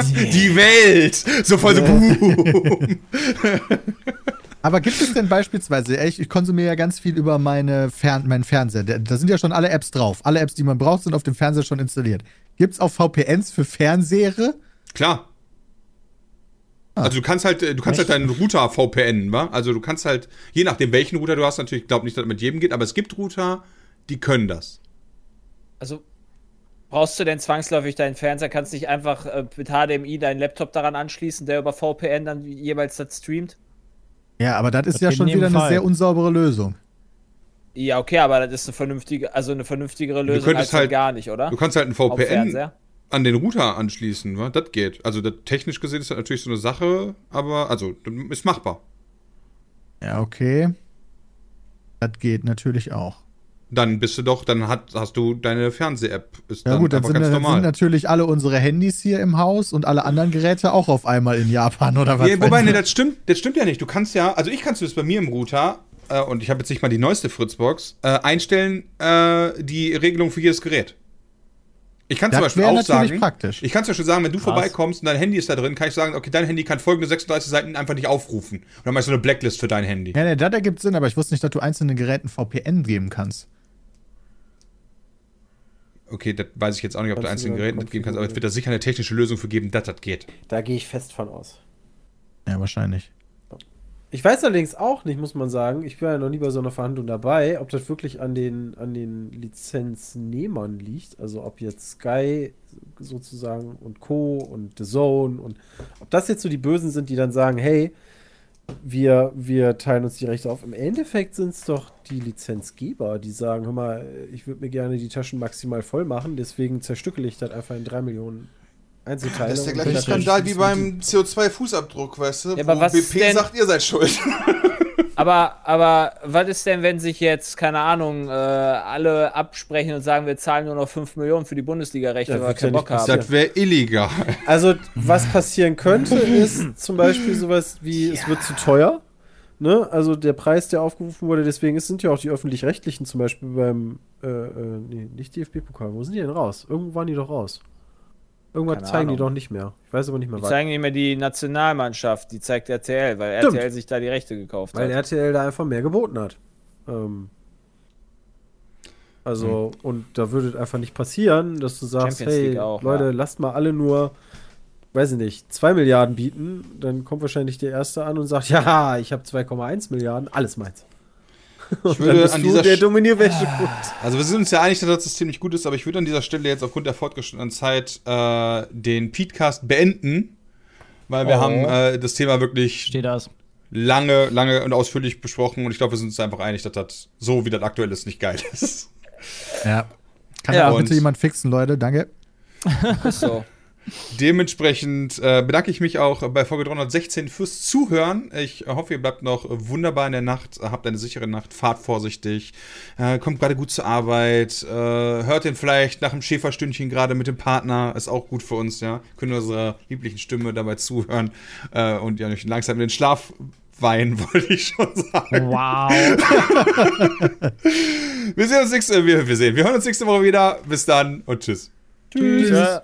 Die Welt! So voll so, boom. Aber gibt es denn beispielsweise, ich, ich konsumiere ja ganz viel über meine Fern meinen Fernseher. Da, sind ja schon alle Apps drauf. Alle Apps, die man braucht, sind auf dem Fernseher schon installiert. Gibt es auch VPNs für Fernseher? Klar. Also du kannst halt, du kannst halt deinen Router VPN, wa? Also du kannst halt, je nachdem welchen Router du hast, natürlich, ich glaube nicht, dass das mit jedem geht, aber es gibt Router, die können das. Also brauchst du denn zwangsläufig deinen Fernseher? Kannst nicht einfach äh, mit HDMI deinen Laptop daran anschließen, der über VPN dann jeweils das streamt? Ja, aber das ist Das ja schon wieder eine Fall. sehr unsaubere Lösung. Ja, okay, aber das ist eine vernünftige, also eine vernünftigere Lösung könntest als halt- gar nicht, oder? Du kannst halt ein VPN an den Router anschließen, wa? Das geht. Also das, technisch gesehen ist das natürlich so eine Sache, aber also ist machbar. Ja, okay. Das geht natürlich auch. Dann bist du doch, dann hat, hast du deine Fernseh-App. Ist Ja dann gut, dann sind, ganz dann sind normal. natürlich alle unsere Handys hier im Haus und alle anderen Geräte auch auf einmal in Japan oder was. Ja, wobei, ich. das stimmt, das stimmt ja nicht. Du kannst ja, also ich kann es bei mir im Router, äh, und ich habe jetzt nicht mal die neueste Fritzbox, äh, einstellen äh, die Regelung für jedes Gerät. Ich kann zum Das Beispiel wäre auch natürlich sagen, praktisch. ich kann zum Beispiel sagen, wenn du vorbeikommst und dein Handy ist da drin, kann ich sagen, okay, dein Handy kann folgende 36 Seiten einfach nicht aufrufen. Und dann machst du eine Blacklist für dein Handy. Ja, nee, das ergibt Sinn, aber ich wusste nicht, dass du einzelnen Geräten VPN geben kannst. Okay, das weiß ich jetzt auch nicht, ob du einzelnen Geräten das geben kannst, aber es wird da sicher eine technische Lösung für geben, dass das geht. Da gehe ich fest von aus. Ja, wahrscheinlich. Ich weiß allerdings auch nicht, muss man sagen, ich war ja noch nie bei so einer Verhandlung dabei, ob das wirklich an den, an den Lizenznehmern liegt. Also ob jetzt Sky sozusagen und Co. und The Zone und ob das jetzt so die Bösen sind, die dann sagen, hey, wir, wir teilen uns die Rechte auf. Im Endeffekt sind es doch die Lizenzgeber, die sagen, hör mal, ich würde mir gerne die Taschen maximal voll machen, deswegen zerstückele ich das einfach in drei Millionen Einzelteile. Das ist der gleiche Skandal wie beim CO2-Fußabdruck, weißt du? Ja, aber wo was BP denn- sagt, ihr seid schuld. Aber, aber was ist denn, wenn sich jetzt, keine Ahnung, äh, alle absprechen und sagen, wir zahlen nur noch 5 Millionen für die Bundesliga-Rechte, Ja, weil wir ja keinen Bock haben? Das wäre illegal. Also, was passieren könnte, ist zum Beispiel sowas wie, es wird zu teuer. Ne? Also der Preis, der aufgerufen wurde, deswegen es sind ja auch die öffentlich-rechtlichen zum Beispiel beim, äh, äh, nee, nicht DFB-Pokal. Wo sind die denn raus? Irgendwo waren die doch raus. Irgendwas Keine zeigen die Ahnung. doch nicht mehr. Ich weiß aber nicht mehr Die was. zeigen nicht mehr die Nationalmannschaft, die zeigt RTL, weil Stimmt. RTL sich da die Rechte gekauft Weil hat. RTL da einfach mehr geboten hat. Ähm, also, und da würde es einfach nicht passieren, dass du sagst, hey, auch, Leute, ja. lasst mal alle nur, weiß ich nicht, 2 Milliarden bieten. Dann kommt wahrscheinlich der Erste an und sagt, ja, ich habe 2,1 Milliarden, alles meins. Und würde an dieser der Sch- Dominierwäsche. Also wir sind uns ja einig, dass das System nicht gut ist, aber ich würde an dieser Stelle jetzt aufgrund der fortgeschrittenen Zeit äh, den Podcast beenden, weil wir Oh. haben äh, das Thema wirklich Steht das. lange, lange und ausführlich besprochen und ich glaube, wir sind uns einfach einig, dass das so, wie das aktuell ist, nicht geil ist. Ja. Kann Ja, bitte jemand fixen, Leute? Danke. So. Dementsprechend äh, bedanke ich mich auch bei Folge 316 fürs Zuhören. Ich hoffe, ihr bleibt noch wunderbar in der Nacht, habt eine sichere Nacht, fahrt vorsichtig, äh, kommt gerade gut zur Arbeit, äh, hört den vielleicht nach dem Schäferstündchen gerade mit dem Partner, ist auch gut für uns, ja. Können unserer lieblichen Stimme dabei zuhören äh, und ja nicht langsam in den Schlaf weinen, wollte ich schon sagen. Wow. Wir sehen uns nächste, wir, wir sehen, wir hören uns nächste Woche wieder. Bis dann und tschüss. Tschüss.